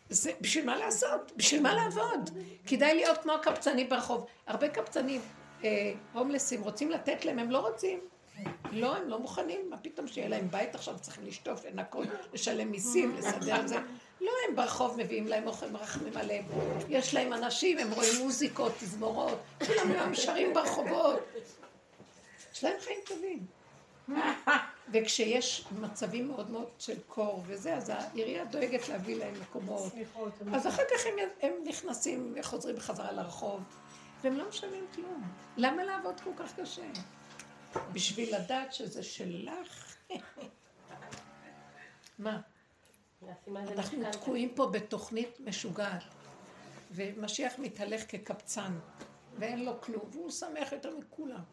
זה בשביל מה לעשות? בשביל מה לעבוד? כדאי להיות כמו הקבצנים ברחוב. הרבה קבצנים, אה, הומלסים, רוצים לתת להם, הם לא רוצים. לא, הם לא מוכנים, מה פתאום שיהיה להם בית עכשיו, צריכים לשטוף, לנקות, לשלם מיסים, לסדר את זה. לא, הם ברחוב מביאים להם אוכל, מרחמים עליהם. יש להם אנשים, הם רואים מוזיקות, תזמורות, כולם גם שרים ברחובות. יש להם חיים טובים. וכשיש מצבים מאוד מאוד של קור וזה, אז העירייה דואגת להביא להם מקומות. אז אחר כך הם, הם נכנסים וחוזרים בחזרה לרחוב, והם לא משלמים כלום. למה לעבוד כל כך קשה? בשביל לדעת שזה שלך. מה? אנחנו. תקועים פה בתוכנית משוגעת, ומשיח מתהלך כקבצן, ואין לו כלום, והוא שמח יותר מכולם.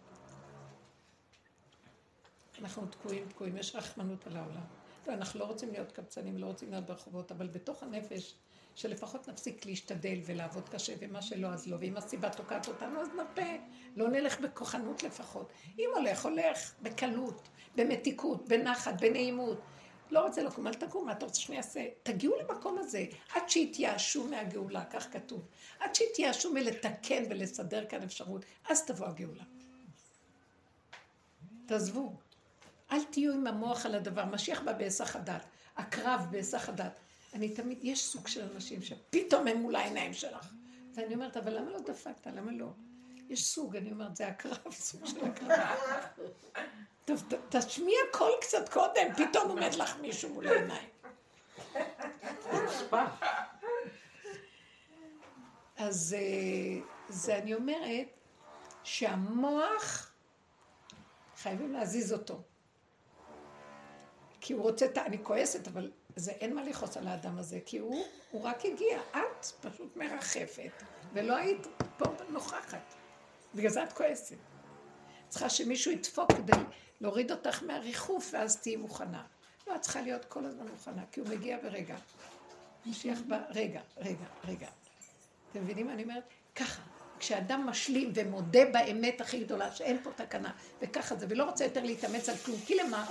אנחנו תקועים, תקועים, יש רחמנות על העולם. אנחנו לא רוצים להיות קבצנים, לא רוצים להיות ברחובות, אבל בתוך הנפש, שלפחות נפסיק להשתדל ולעבוד קשה, ומה שלא אז לא, ואם הסיבה תוקעת אותנו אז נרפה, לא נלך בכוחנות לפחות. אם הולך, הולך, בקלות, במתיקות, בנחת, בנעימות. לא רוצה לקום, אל תקום, מה אתה רוצה שאני אעשה? תגיעו למקום הזה, עד שיתייאשו מהגאולה, כך כתוב. עד שיתייאשו מלתקן ולסדר כאן אפשרות, אז תבוא הגאולה. תעזבו. אל תהיו עם המוח על הדבר. משיח בא בהיסח הדעת. הקרב בהיסח הדעת. אני תמיד, יש סוג של אנשים שפתאום הם מול העיניים שלך. ואני אומרת, אבל למה לא דפקת? למה לא? יש סוג, אני אומרת, זה הקרב, <laughs> סוג של הקרב. טוב, תשמיע קול קצת קודם, פתאום עומד לך מישהו מול העיניים. אז אה, זה אני אומרת שהמוח, חייבים להזיז אותו. כי הוא רוצה, אני כועסת, אבל זה אין מה לכעוס על האדם הזה, כי הוא, הוא רק הגיע, את פשוט מרחפת ולא היית פה נוכחת. בגלל זה את כועסת. צריכה שמישהו ידפוק כדי להוריד אותך מהריחוף, ואז תהיי מוכנה. לא, את צריכה להיות כל הזמן מוכנה, כי הוא מגיע ברגע. משיח בא, רגע, רגע, רגע. אתם מבינים מה אני אומרת? ככה. כשאדם משלים ומודה באמת הכי גדולה, שאין פה תקנה, וככה זה, ולא רוצה יותר להתאמץ על כלום, כי למה?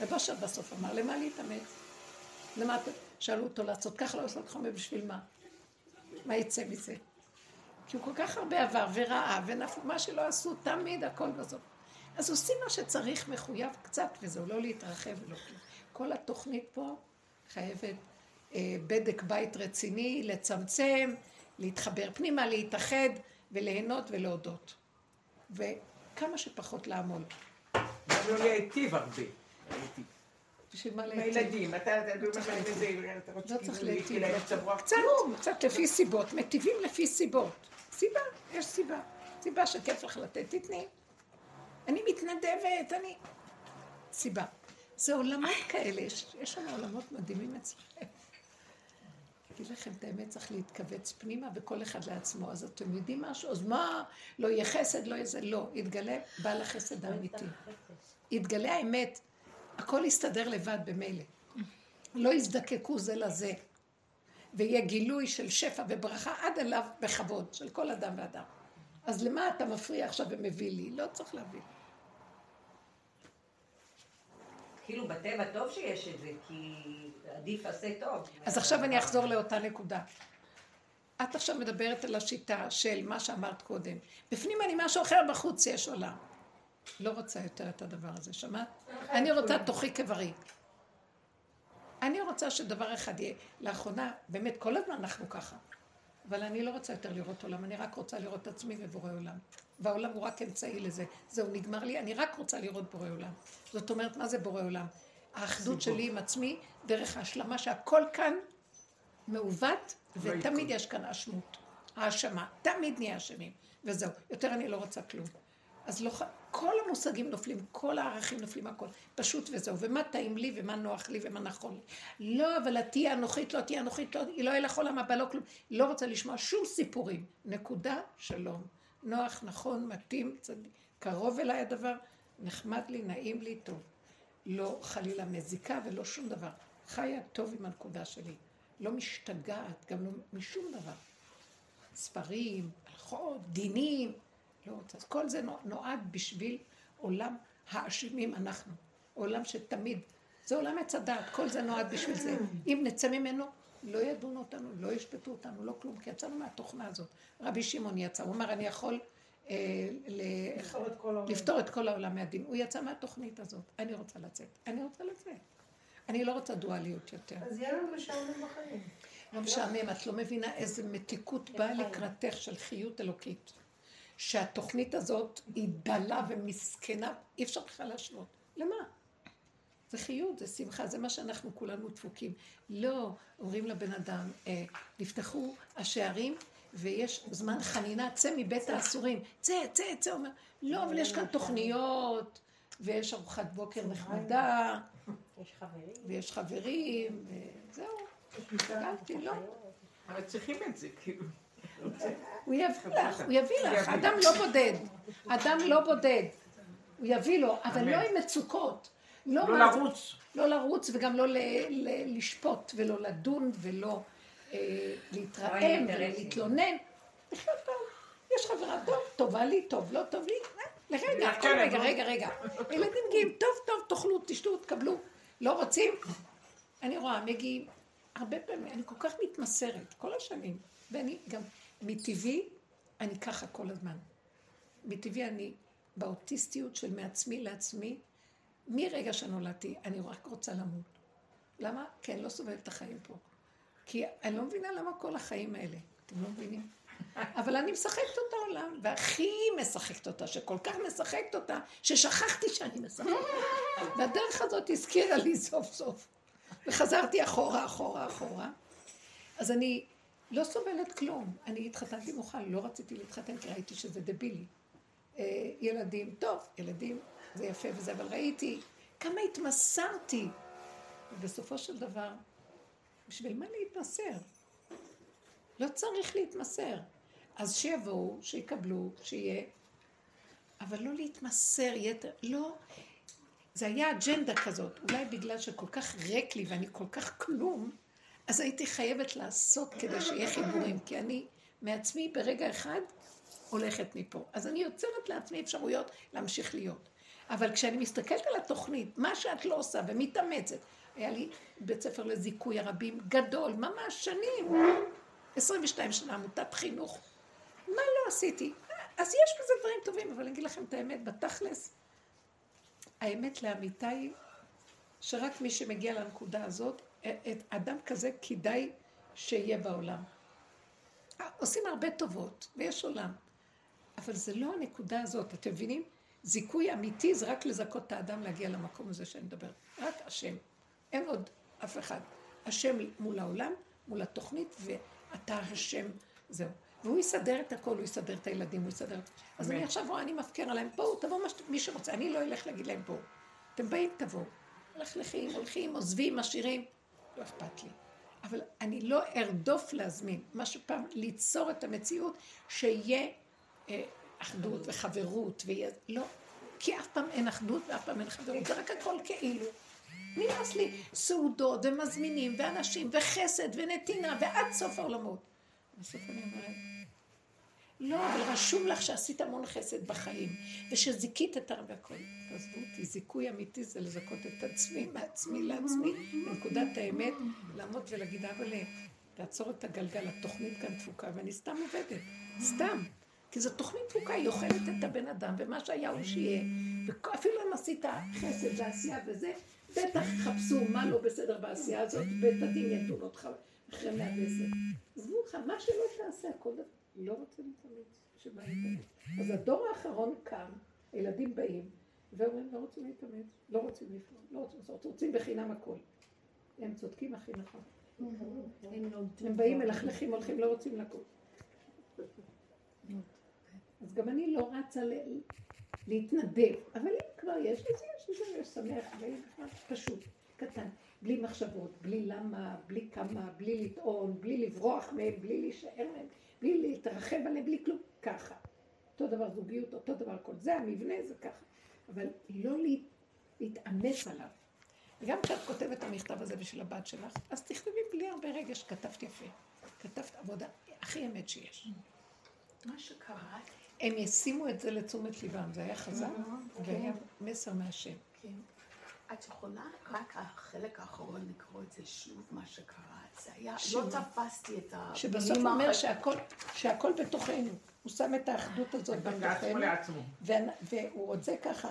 רב אשר בסוף אמר, למה להתאמץ? למה. שאלו אותו לעשות ככה, לא לעשות חומר בשביל מה? מה יצא מזה? כי הוא כל כך הרבה עבר וראה ונפל, מה שלא עשו, תמיד הכל בסוף. אז עושים מה שצריך מחויב קצת, וזהו, לא להתרחב ולא. כל התוכנית פה חייבת אה, בדק בית רציני, לצמצם, להתחבר פנימה, להתאחד וליהנות ולהודות. וכמה שפחות לעמול. גם לא להיטיב הרבה. בשביל מה להיטיב? הילדים, אתה אתה לא צריך להיטיב. אתה רוצה לא צריך כאילו להיטיב. קצת, קצת לפי סיבות, מטיבים לפי סיבות. סיבה, יש סיבה. סיבה שכיף לך לתת, תתני. אני מתנדבת, אני... סיבה. זה עולמות כאלה, יש, שם עולמות מדהימים אצלכם. אגיד לכם את האמת, צריך להתכווץ פנימה וכל אחד לעצמו. אז אתם יודעים משהו? אז מה? לא יהיה חסד, לא יהיה זה. לא, יתגלה בעל החסד האמיתי. יתגלה האמת. הכל יסתדר לבד במילא. לא יזדקקו זה לזה. ויהיה גילוי של שפע וברכה עד אליו בכבוד, של כל אדם ואדם. אז למה אתה מפריע עכשיו ומביא לי? לא צריך להביא. כאילו בטבע טוב שיש את זה, כי עדיף עשה טוב. אז עכשיו אני אחזור לאותה נקודה. את עכשיו מדברת על השיטה של מה שאמרת קודם. בפנים אני משהו אחר, בחוץ יש עולם. לא רוצה יותר את הדבר הזה, שמעת? אני רוצה תוכי כברי. אני רוצה שדבר אחד יהיה. לאחרונה, באמת, כל הזמן אנחנו ככה. אבל אני לא רוצה יותר לראות עולם, אני רק רוצה לראות את עצמי ובורא עולם. והעולם הוא רק אמצעי לזה. זהו, נגמר לי, אני רק רוצה לראות בורא עולם. זאת אומרת, מה זה בורא עולם? האחדות שלי עם עצמי, דרך ההשלמה שהכל כאן מעוות, ותמיד יש כאן אשמות. האשמה. תמיד נהיה אשמים. וזהו. יותר אני לא רוצה כלום. אז לא, כל המושגים נופלים, כל הערכים נופלים, הכל. פשוט וזהו. ומה טעים לי, ומה נוח לי, ומה נכון לי. לא, אבל את תהיה אנוכית, לא תהיה אנוכית, לא, היא לא יהיה לך עולם הבא, לא כלום. לא רוצה לשמוע שום סיפורים. נקודה, שלום. נוח, נכון, מתאים, צדיק. קרוב אליי הדבר, נחמד לי, נעים לי, טוב. לא חלילה מזיקה ולא שום דבר. חיה טוב עם הנקודה שלי. לא משתגעת, גם לא משום דבר. ספרים, הלכות, דינים, לא רוצה. אז כל זה נו- נועד בשביל עולם האשמים אנחנו. עולם שתמיד, זה עולם עץ הדעת, כל זה נועד בשביל זה. אם נצא ממנו, לא ידונו אותנו, לא ישפטו אותנו, לא כלום, כי יצאנו מהתוכנה הזאת. רבי שמעון יצא, הוא אמר, אני יכול אה, ל- לפתור את כל העולם. לפתור את כל העולם מהדין. הוא יצא מהתוכנית הזאת. אני רוצה לצאת. אני רוצה לצאת. אני לא רוצה דואליות יותר. אז יהיה לנו משעמם בחיים. לא משעמם, את לא מבינה איזה מתיקות באה לקראתך של חיות אלוקית. שהתוכנית הזאת היא דלה ומסכנה, אי אפשר בכלל להשוות. למה? זה חיות, זה שמחה, זה מה שאנחנו כולנו דפוקים. לא, אומרים לבן אדם, אה, נפתחו השערים ויש זמן חנינה, צא מבית האסורים. צא, צא, צא, אומר, לא, אבל יש כאן תוכניות, ויש ארוחת בוקר נחמדה, יש חברים. ויש חברים, וזהו. הגעתי, לא. אבל צריכים את זה, כאילו. הוא יביא לך, הוא יביא לך, אדם לא בודד, אדם לא בודד, הוא יביא לו, אבל. לא עם מצוקות, לא לא לרוץ. לא לרוץ וגם לא לשפוט ולא לדון ולא אה, להתרעם. ולהתלונן, לחיות טוב, יש חברה טוב, טובה לי, טוב, לא טוב לי, אה, לרגע, עכשיו כל רגע, יבוא. רגע, רגע, ילדים מגיעים, טוב, טוב, תאכלו, תשתו, תקבלו, לא רוצים? אני רואה, מגיעים, הרבה פעמים, אני כל כך מתמסרת, כל השנים, ואני גם, מטבעי, אני ככה כל הזמן. מטבעי אני באוטיסטיות של מעצמי לעצמי, מרגע שנולדתי, אני רק רוצה למות. למה? כי אני לא סובלת את החיים פה. כי אני לא מבינה למה כל החיים האלה. אתם לא מבינים? <laughs> אבל אני משחקת אותה עולם, והכי משחקת אותה, שכל כך משחקת אותה, ששכחתי שאני משחקת. <laughs> והדרך הזאת הזכירה לי סוף סוף. וחזרתי אחורה, אחורה, אחורה. אז אני לא סובלת כלום. אני התחתנתי מאוחר, לא רציתי להתחתן, כי ראיתי שזה דבילי. אה, ילדים, טוב, ילדים, זה יפה וזה, אבל ראיתי כמה התמסרתי. ובסופו של דבר, בשביל מה להתמסר? לא צריך להתמסר. אז שיבואו, שיקבלו, שיהיה, אבל לא להתמסר יתר, לא. זה היה אג'נדה כזאת, אולי בגלל שכל כך ריק לי ואני כל כך כלום, אז הייתי חייבת לעשות כדי שיהיה חיבורים, כי אני מעצמי ברגע אחד הולכת מפה. אז אני יוצרת לעצמי אפשרויות להמשיך להיות. אבל כשאני מסתכלת על התוכנית, מה שאת לא עושה ומתאמצת, היה לי בית ספר לזיכוי הרבים גדול, ממש שנים, 22 שנה עמותת חינוך. מה לא עשיתי? אז יש בזה דברים טובים, אבל אני אגיד לכם את האמת, בתכלס, האמת לאמיתה היא שרק מי שמגיע לנקודה הזאת, את אדם כזה כדאי שיהיה בעולם. עושים הרבה טובות, ויש עולם, אבל זה לא הנקודה הזאת, אתם מבינים? זיכוי אמיתי זה רק לזכות את האדם להגיע למקום הזה שאני מדבר. רק השם. אין עוד אף אחד. השם מול העולם, מול התוכנית, ואתה השם, זהו. והוא יסדר את הכל, הוא יסדר את הילדים, הוא יסדר... אז אני עכשיו רואה, אני מפקר עליהם, בואו, תבואו מי שרוצה, אני לא אלך להגיד להם בואו. אתם באים, תבואו. הולכים, הולכים, עוזבים, משאירים, לא אכפת לי. אבל אני לא ארדוף להזמין, מה שפעם ליצור את המציאות שיהיה אה, אחדות וחברות, ויהיה... לא, כי אף פעם אין אחדות ואף פעם אין חברות, זה רק הכל כאילו. נמאס לי סעודות ומזמינים ואנשים וחסד ונתינה ועד סוף העולמות. בסוף אני אומרת, לא, אבל רשום לך שעשית המון חסד בחיים, ושזיכית את הרבה הכל. תעזבו אותי, זיכוי אמיתי זה לזכות את עצמי, מעצמי לעצמי, בנקודת האמת, לעמוד ולהגיד, אבל תעצור את הגלגל, התוכנית כאן תפוקה, ואני סתם עובדת, סתם. כי זו תוכנית תפוקה, היא אוכלת את הבן אדם, ומה שהיה הוא שיהיה. ואפילו אם עשית חסד ועשייה וזה, בטח חפשו מה לא בסדר בעשייה הזאת, בית הדין ידון אותך אחרי מאה. עזבו אותך, מה שלא תעשה, הכל דבר. לא רוצה להתאמץ, שבא להתאמץ. אז הדור האחרון קם, הילדים באים, ואומרים, לא רוצים להתאמץ, לא רוצים לפעול, לא רוצים לעשות, רוצים בחינם הכל. הם צודקים הכי נכון. הם באים, מלכלכים, הולכים, לא רוצים לקום. אז גם אני לא רצה להתנדב, אבל אם כבר יש, אז יש, יש, יש שמח, פשוט, קטן, בלי מחשבות, בלי למה, בלי כמה, בלי לטעון, בלי לברוח מהם, בלי להישאר מהם, בלי להתרחב עליהם, בלי כלום, ככה. אותו דבר זוגיות, אותו דבר כל זה, המבנה זה ככה. אבל לא להתאמץ עליו. וגם כשאת כותבת את המכתב הזה בשביל הבת שלך, אז תכתבי בלי הרבה רגש, כתבת יפה. כתבת עבודה הכי אמת שיש. מה שקרה... הם ישימו את זה לתשומת ליבם, זה היה חזק, והיה מסר מהשם. את יכולה רק החלק האחרון לקרוא את זה שוב, מה שקרה. זה היה, לא תפסתי את המילים שבסוף הוא אומר שהכל בתוכנו. הוא שם את האחדות הזאת בתוכנו. והוא רוצה ככה,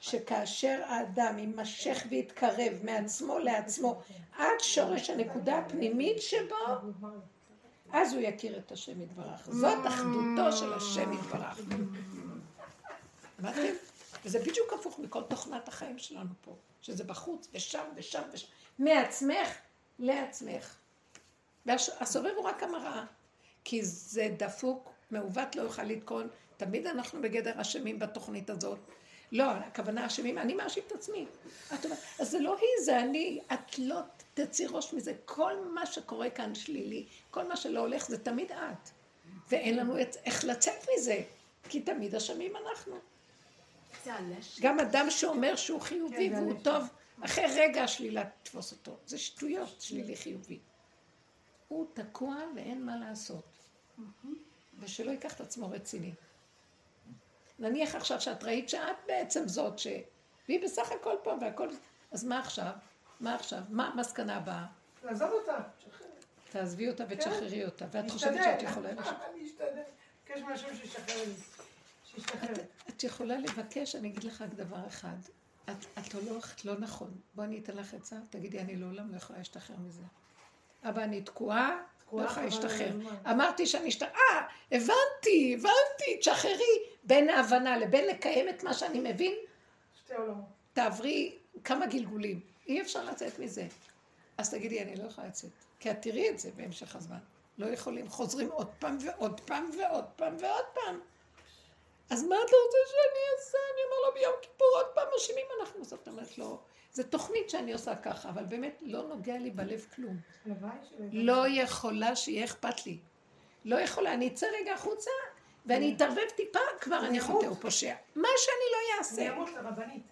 שכאשר האדם יימשך ויתקרב מעצמו לעצמו עד שורש הנקודה הפנימית שבו, אז הוא יכיר את השם יתברך. זאת אחדותו של השם יתברך. הבנתם? וזה בדיוק הפוך מכל תוכנת החיים שלנו פה, שזה בחוץ ושם ושם ושם, מעצמך לעצמך. והסובב הוא רק המראה, כי זה דפוק, מעוות לא יוכל לתקון, תמיד אנחנו בגדר אשמים בתוכנית הזאת. לא, הכוונה אשמים, אני מאשים את עצמי. את אומרת, אז זה לא היא, זה אני, את לא תצאי ראש מזה. כל מה שקורה כאן שלילי, כל מה שלא הולך, זה תמיד את. ואין לנו את, איך לצאת מזה, כי תמיד אשמים אנחנו. גם אדם שאומר שהוא חיובי כן, והוא טוב, אחרי רגע השלילה תתפוס אותו. זה שטויות, שלילי חיובי. הוא תקוע ואין מה לעשות. ושלא ייקח את עצמו רציני. נניח עכשיו שאת ראית שאת בעצם זאת ש... והיא בסך הכל פה והכל... אז מה עכשיו? מה עכשיו? מה המסקנה הבאה? לעזוב אותה. תעזבי אותה ותשחררי אותה. ואת חושבת שאת יכולה... אני אשתדל. מבקש מהשם שישחרר לי. את יכולה לבקש, אני אגיד לך רק דבר אחד. את הולכת לא נכון. בואי אני אתן לך עצה, תגידי, אני לעולם לא יכולה להשתחרר מזה. אבא, אני תקועה, לא יכולה להשתחרר. אמרתי שאני אשתחרר, אה, הבנתי, הבנתי, תשחררי. בין ההבנה לבין לקיים את מה שאני מבין, תעברי כמה גלגולים. אי אפשר לצאת מזה. אז תגידי, אני לא יכולה לצאת. כי את תראי את זה בהמשך הזמן. לא יכולים, חוזרים עוד פעם ועוד פעם ועוד פעם ועוד פעם. אז מה אתה רוצה שאני אעשה? אני אומר לו ביום כיפור עוד פעם אשמים אנחנו. זאת אומרת, לא. זו תוכנית שאני עושה ככה, אבל באמת לא נוגע לי בלב כלום. לא יכולה שיהיה אכפת לי. לא יכולה, אני אצא רגע החוצה, ואני אתערבב טיפה, כבר אני חוטא ופושע. מה שאני לא אני אעשה. אמות לרבנית.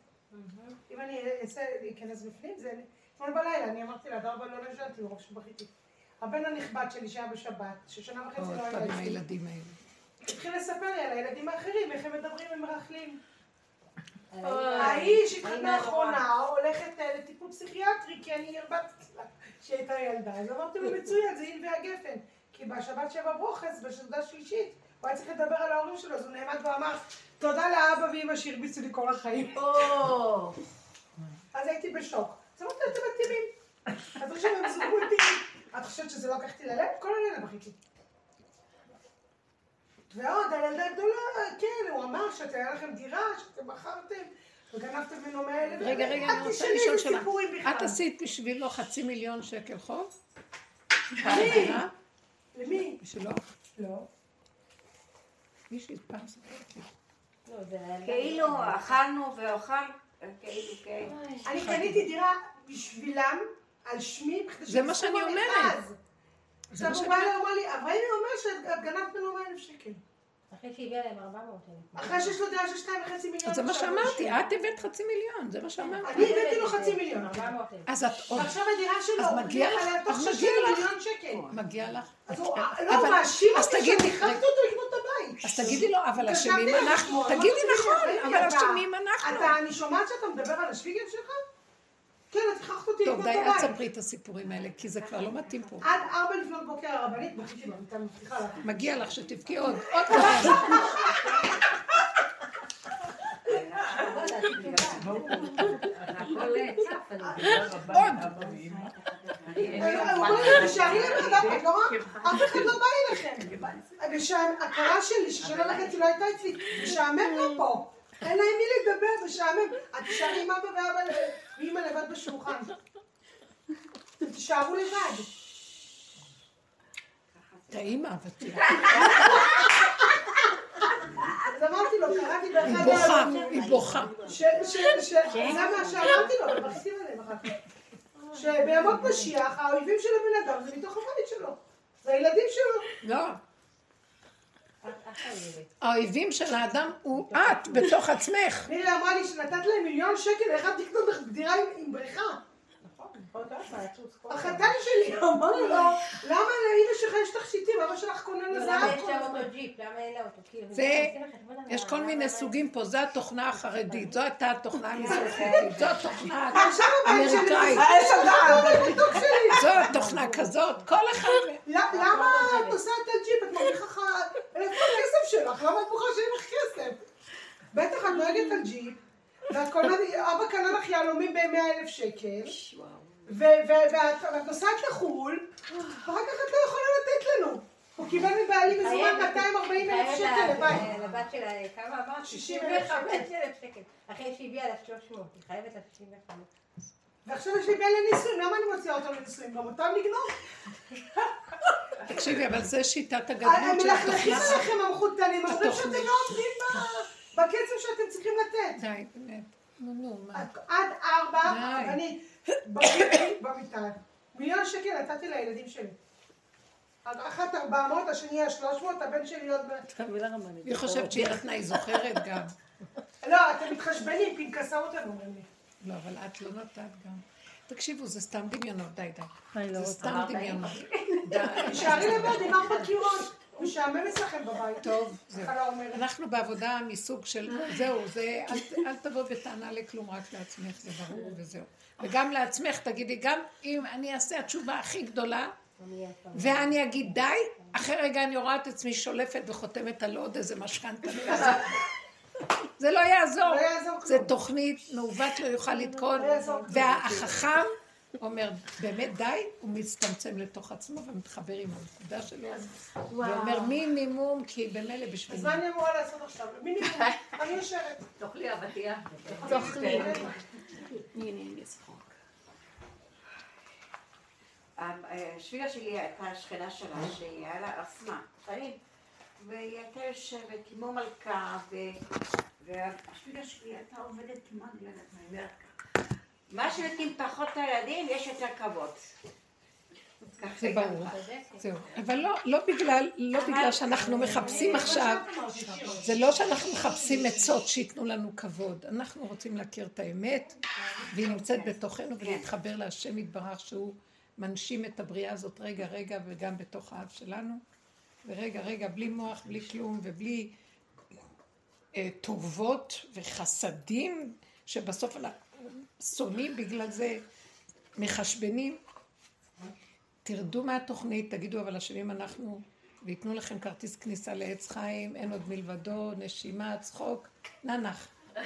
אם אני אעשה, להיכנס בפנים, זה... אתמול בלילה אני אמרתי לה, ארבע לא נשנתי, מרוב שבכיתי. הבן הנכבד שלי שהיה בשבת, ששנה וחצי עוד לא היה פעם עם הילדים האלה. התחיל לספר לי על הילדים האחרים, איך הם מדברים ומרכלים. האיש התחתנה הנוראה. האחרונה, הולכת אה, לטיפול פסיכיאטרי, כי אני הרבצתי לה שהיא הייתה ילדה. אז אמרתי לו, מצוין, זה אין והגפן. כי בשבת שבע ברוכס, בסעודה שלישית, הוא היה צריך לדבר על ההורים שלו, אז הוא נעמד ואמר, תודה לאבא ואמא שהרביצו לי כל החיים. אז הייתי בשוק. אז אמרתי לו, אתם מתאימים. אז עכשיו הם זוגו אותי. את חושבת שזה לא לקחתי ללב? כל הלילה בכיתי. ועוד, הילדה הגדולה, כן, הוא אמר שהיה לכם דירה, שאתם מכרתם, וגנבתם ממנו מאה אלף. רגע, רגע, אני רוצה לשאול שאלה. את עשית בשבילו חצי מיליון שקל חוב? למי? למי? בשבילו? לא. מישהי פעם סיפרת לי. לא, זה הילדה. כאילו אכלנו ואוכל, כאילו, כן. אני קניתי דירה בשבילם, על שמי, בכדי זה מה שאני. אומרת. זה עכשיו מה הוא בא אליי, הוא אמר לי, אברהים אומר שאת גנבת ממנו 100 אלף שקל. אחרי שהביאה להם 400 אלף. אחרי שיש לו דירה של 2.5 מיליון. אז זה מה עכשיו שאמרתי, את הבאת חצי מיליון, זה מה שאמרתי. אני הבאתי לו חצי מיליון. 400 אלף. אז את עוד ועכשיו הדירה שלו, אז מגיע לך, אז 60 מגיע לך. מגיע לך. אז הוא כן. לא, מאשים אז אותי תגידי, שאני רגע. אותו לקנות את הבית. אז תגידי לו, אבל התקשרתי אשמים אנחנו. תגידי נכון, "ראיתי, אבל אתה- אשמים אנחנו. אני שומעת שאתה מדבר על השוויגר שלך? כן, את הכרחת אותי טוב, לקנות די, את אל הבית. תספרי את הסיפורים האלה, כי זה כבר לא מתאים פה. עד ארבע לפנות בוקר הרבנית. מגיע לך שתבכי עוד, עוד אני עוד. לבן אדם, את לא רואה? אף אחד לא בא אליכם. והכרה שלי, ששנה וחצי לא הייתה אצלי, משעמם לה פה. אין להם מי לדבר, משעמם. את תישארי עם אבא ואבא ואימא לבד בשולחן. אתם תישארו לבד. האימא הוותיקה. אז אמרתי לו, קראתי באחד היא בוכה, היא בוכה. זה מה שאמרתי לו, ובכיתי עליהם אחר כך. שבימות משיח, האויבים של הבן אדם זה מתוך הבית שלו. זה הילדים שלו. לא. האויבים של האדם הוא את, בתוך עצמך. מירי אמרה לי שנתת להם מיליון שקל, איך את תקנות דירה עם בריכה? החתן שלי אמר לו, למה לאמא שלך יש תכשיטים? אבא שלך קונה למה לזהב יש כל לה הזמן. אותו ג'יפ? למה אין לה אותו? כאילו, זה- יש כל מיני סוגים פה, זו התוכנה החרדית, זו הייתה התוכנה המזרחית, זו התוכנה שלי, האמריקאית, שלי. זו התוכנה כזאת, כל אחד... למה את נוסעת על ג'יפ? את מרוויחה לך... איפה הכסף שלך? למה את בוכה שאין לך כסף? בטח את נוהגת על ג'יפ, ואת קונה... אבא קנה לך יהלומים ב-100 אלף שקל, ואת נוסעת לחו"ל, ואחר כך את לא יכולה לתת לנו. הוא קיבל מבעלי מזומן חייבת- 240 אלף שקל לבית. לבת שלה, כמה אמרת? 65,000 65,000 שקל. אחרי שהביאה לה 300, היא חייבת לה 65. ועכשיו יש לי בן לנישואים, למה אני מוציאה אותו לנישואים? גם אותם לגנוב? תקשיבי, אבל זה שיטת הם הגדלות של מלכלכים התוכנה. עליכם המחותנים, אומרים שאתם התוכנית. לא עומדים בקצב שאתם צריכים לתת. די, באמת. נו, נו, מה? עד- ארבע. ואני בכיתי במיטה. מיליון שקל נתתי לילדים שלי. אחת ארבע מאות, השני היה שלוש מאות, הבן שלי עוד... ב- היא חושבת שהיא נתנה, היא זוכרת גם. לא, אתם מתחשבנים, פנקסאות הם אומרים לי. לא, אבל את לא נתת גם. תקשיבו, זה סתם דמיונות, די, די. זה סתם דמיונות. די. תישארי לבד עם ארבע קירות. משעמם אצלכם בבית. טוב, זהו. אומרת. אנחנו בעבודה מסוג של, זהו, זה, אל, אל תבוא בטענה לכלום, רק לעצמך, זה ברור וזהו. וגם לעצמך, תגידי, גם אם אני אעשה התשובה הכי גדולה, ואני אגיד די, אחרי רגע אני רואה את עצמי שולפת וחותמת על עוד איזה משכנתה. זה לא יעזור. לא זה. תוכנית, מעוות לא יוכל לתקון, לא. והחכם אומר, באמת די, הוא מצטמצם לתוך עצמו ומתחבר עם הנקודה שלו, ואומר מינימום, כי במילא אז בשביל מה אני אמורה לעשות עכשיו? מינימום, <laughs> אני יושבת. תאכלי אבטיח. תאכלי. השבילה שלי הייתה שכנה שלה, שהיה לה אסמה, חיים. והיא הייתה יושבת כמו מלכה, ו- והשבילה שלי הייתה עובדת כמו אני אומרת. מה שנותנים פחות לילדים, יש יותר כבוד. זה ברור. זהו. אבל לא, לא בגלל, לא בגלל שאנחנו מחפשים עכשיו, זה לא שאנחנו מחפשים עצות שייתנו לנו כבוד. אנחנו רוצים להכיר את האמת, והיא נמצאת בתוכנו, ולהתחבר להשם יתברך שהוא מנשים את הבריאה הזאת רגע רגע, וגם בתוך האף שלנו. ורגע רגע, בלי מוח, בלי כלום, ובלי אה, טובות וחסדים, שבסוף אנחנו שונאים בגלל זה, מחשבנים. תרדו מהתוכנית, תגידו, אבל אשמים אנחנו, וייתנו לכם כרטיס כניסה לעץ חיים, אין עוד מלבדו, נשימה, צחוק, ננח. <laughs>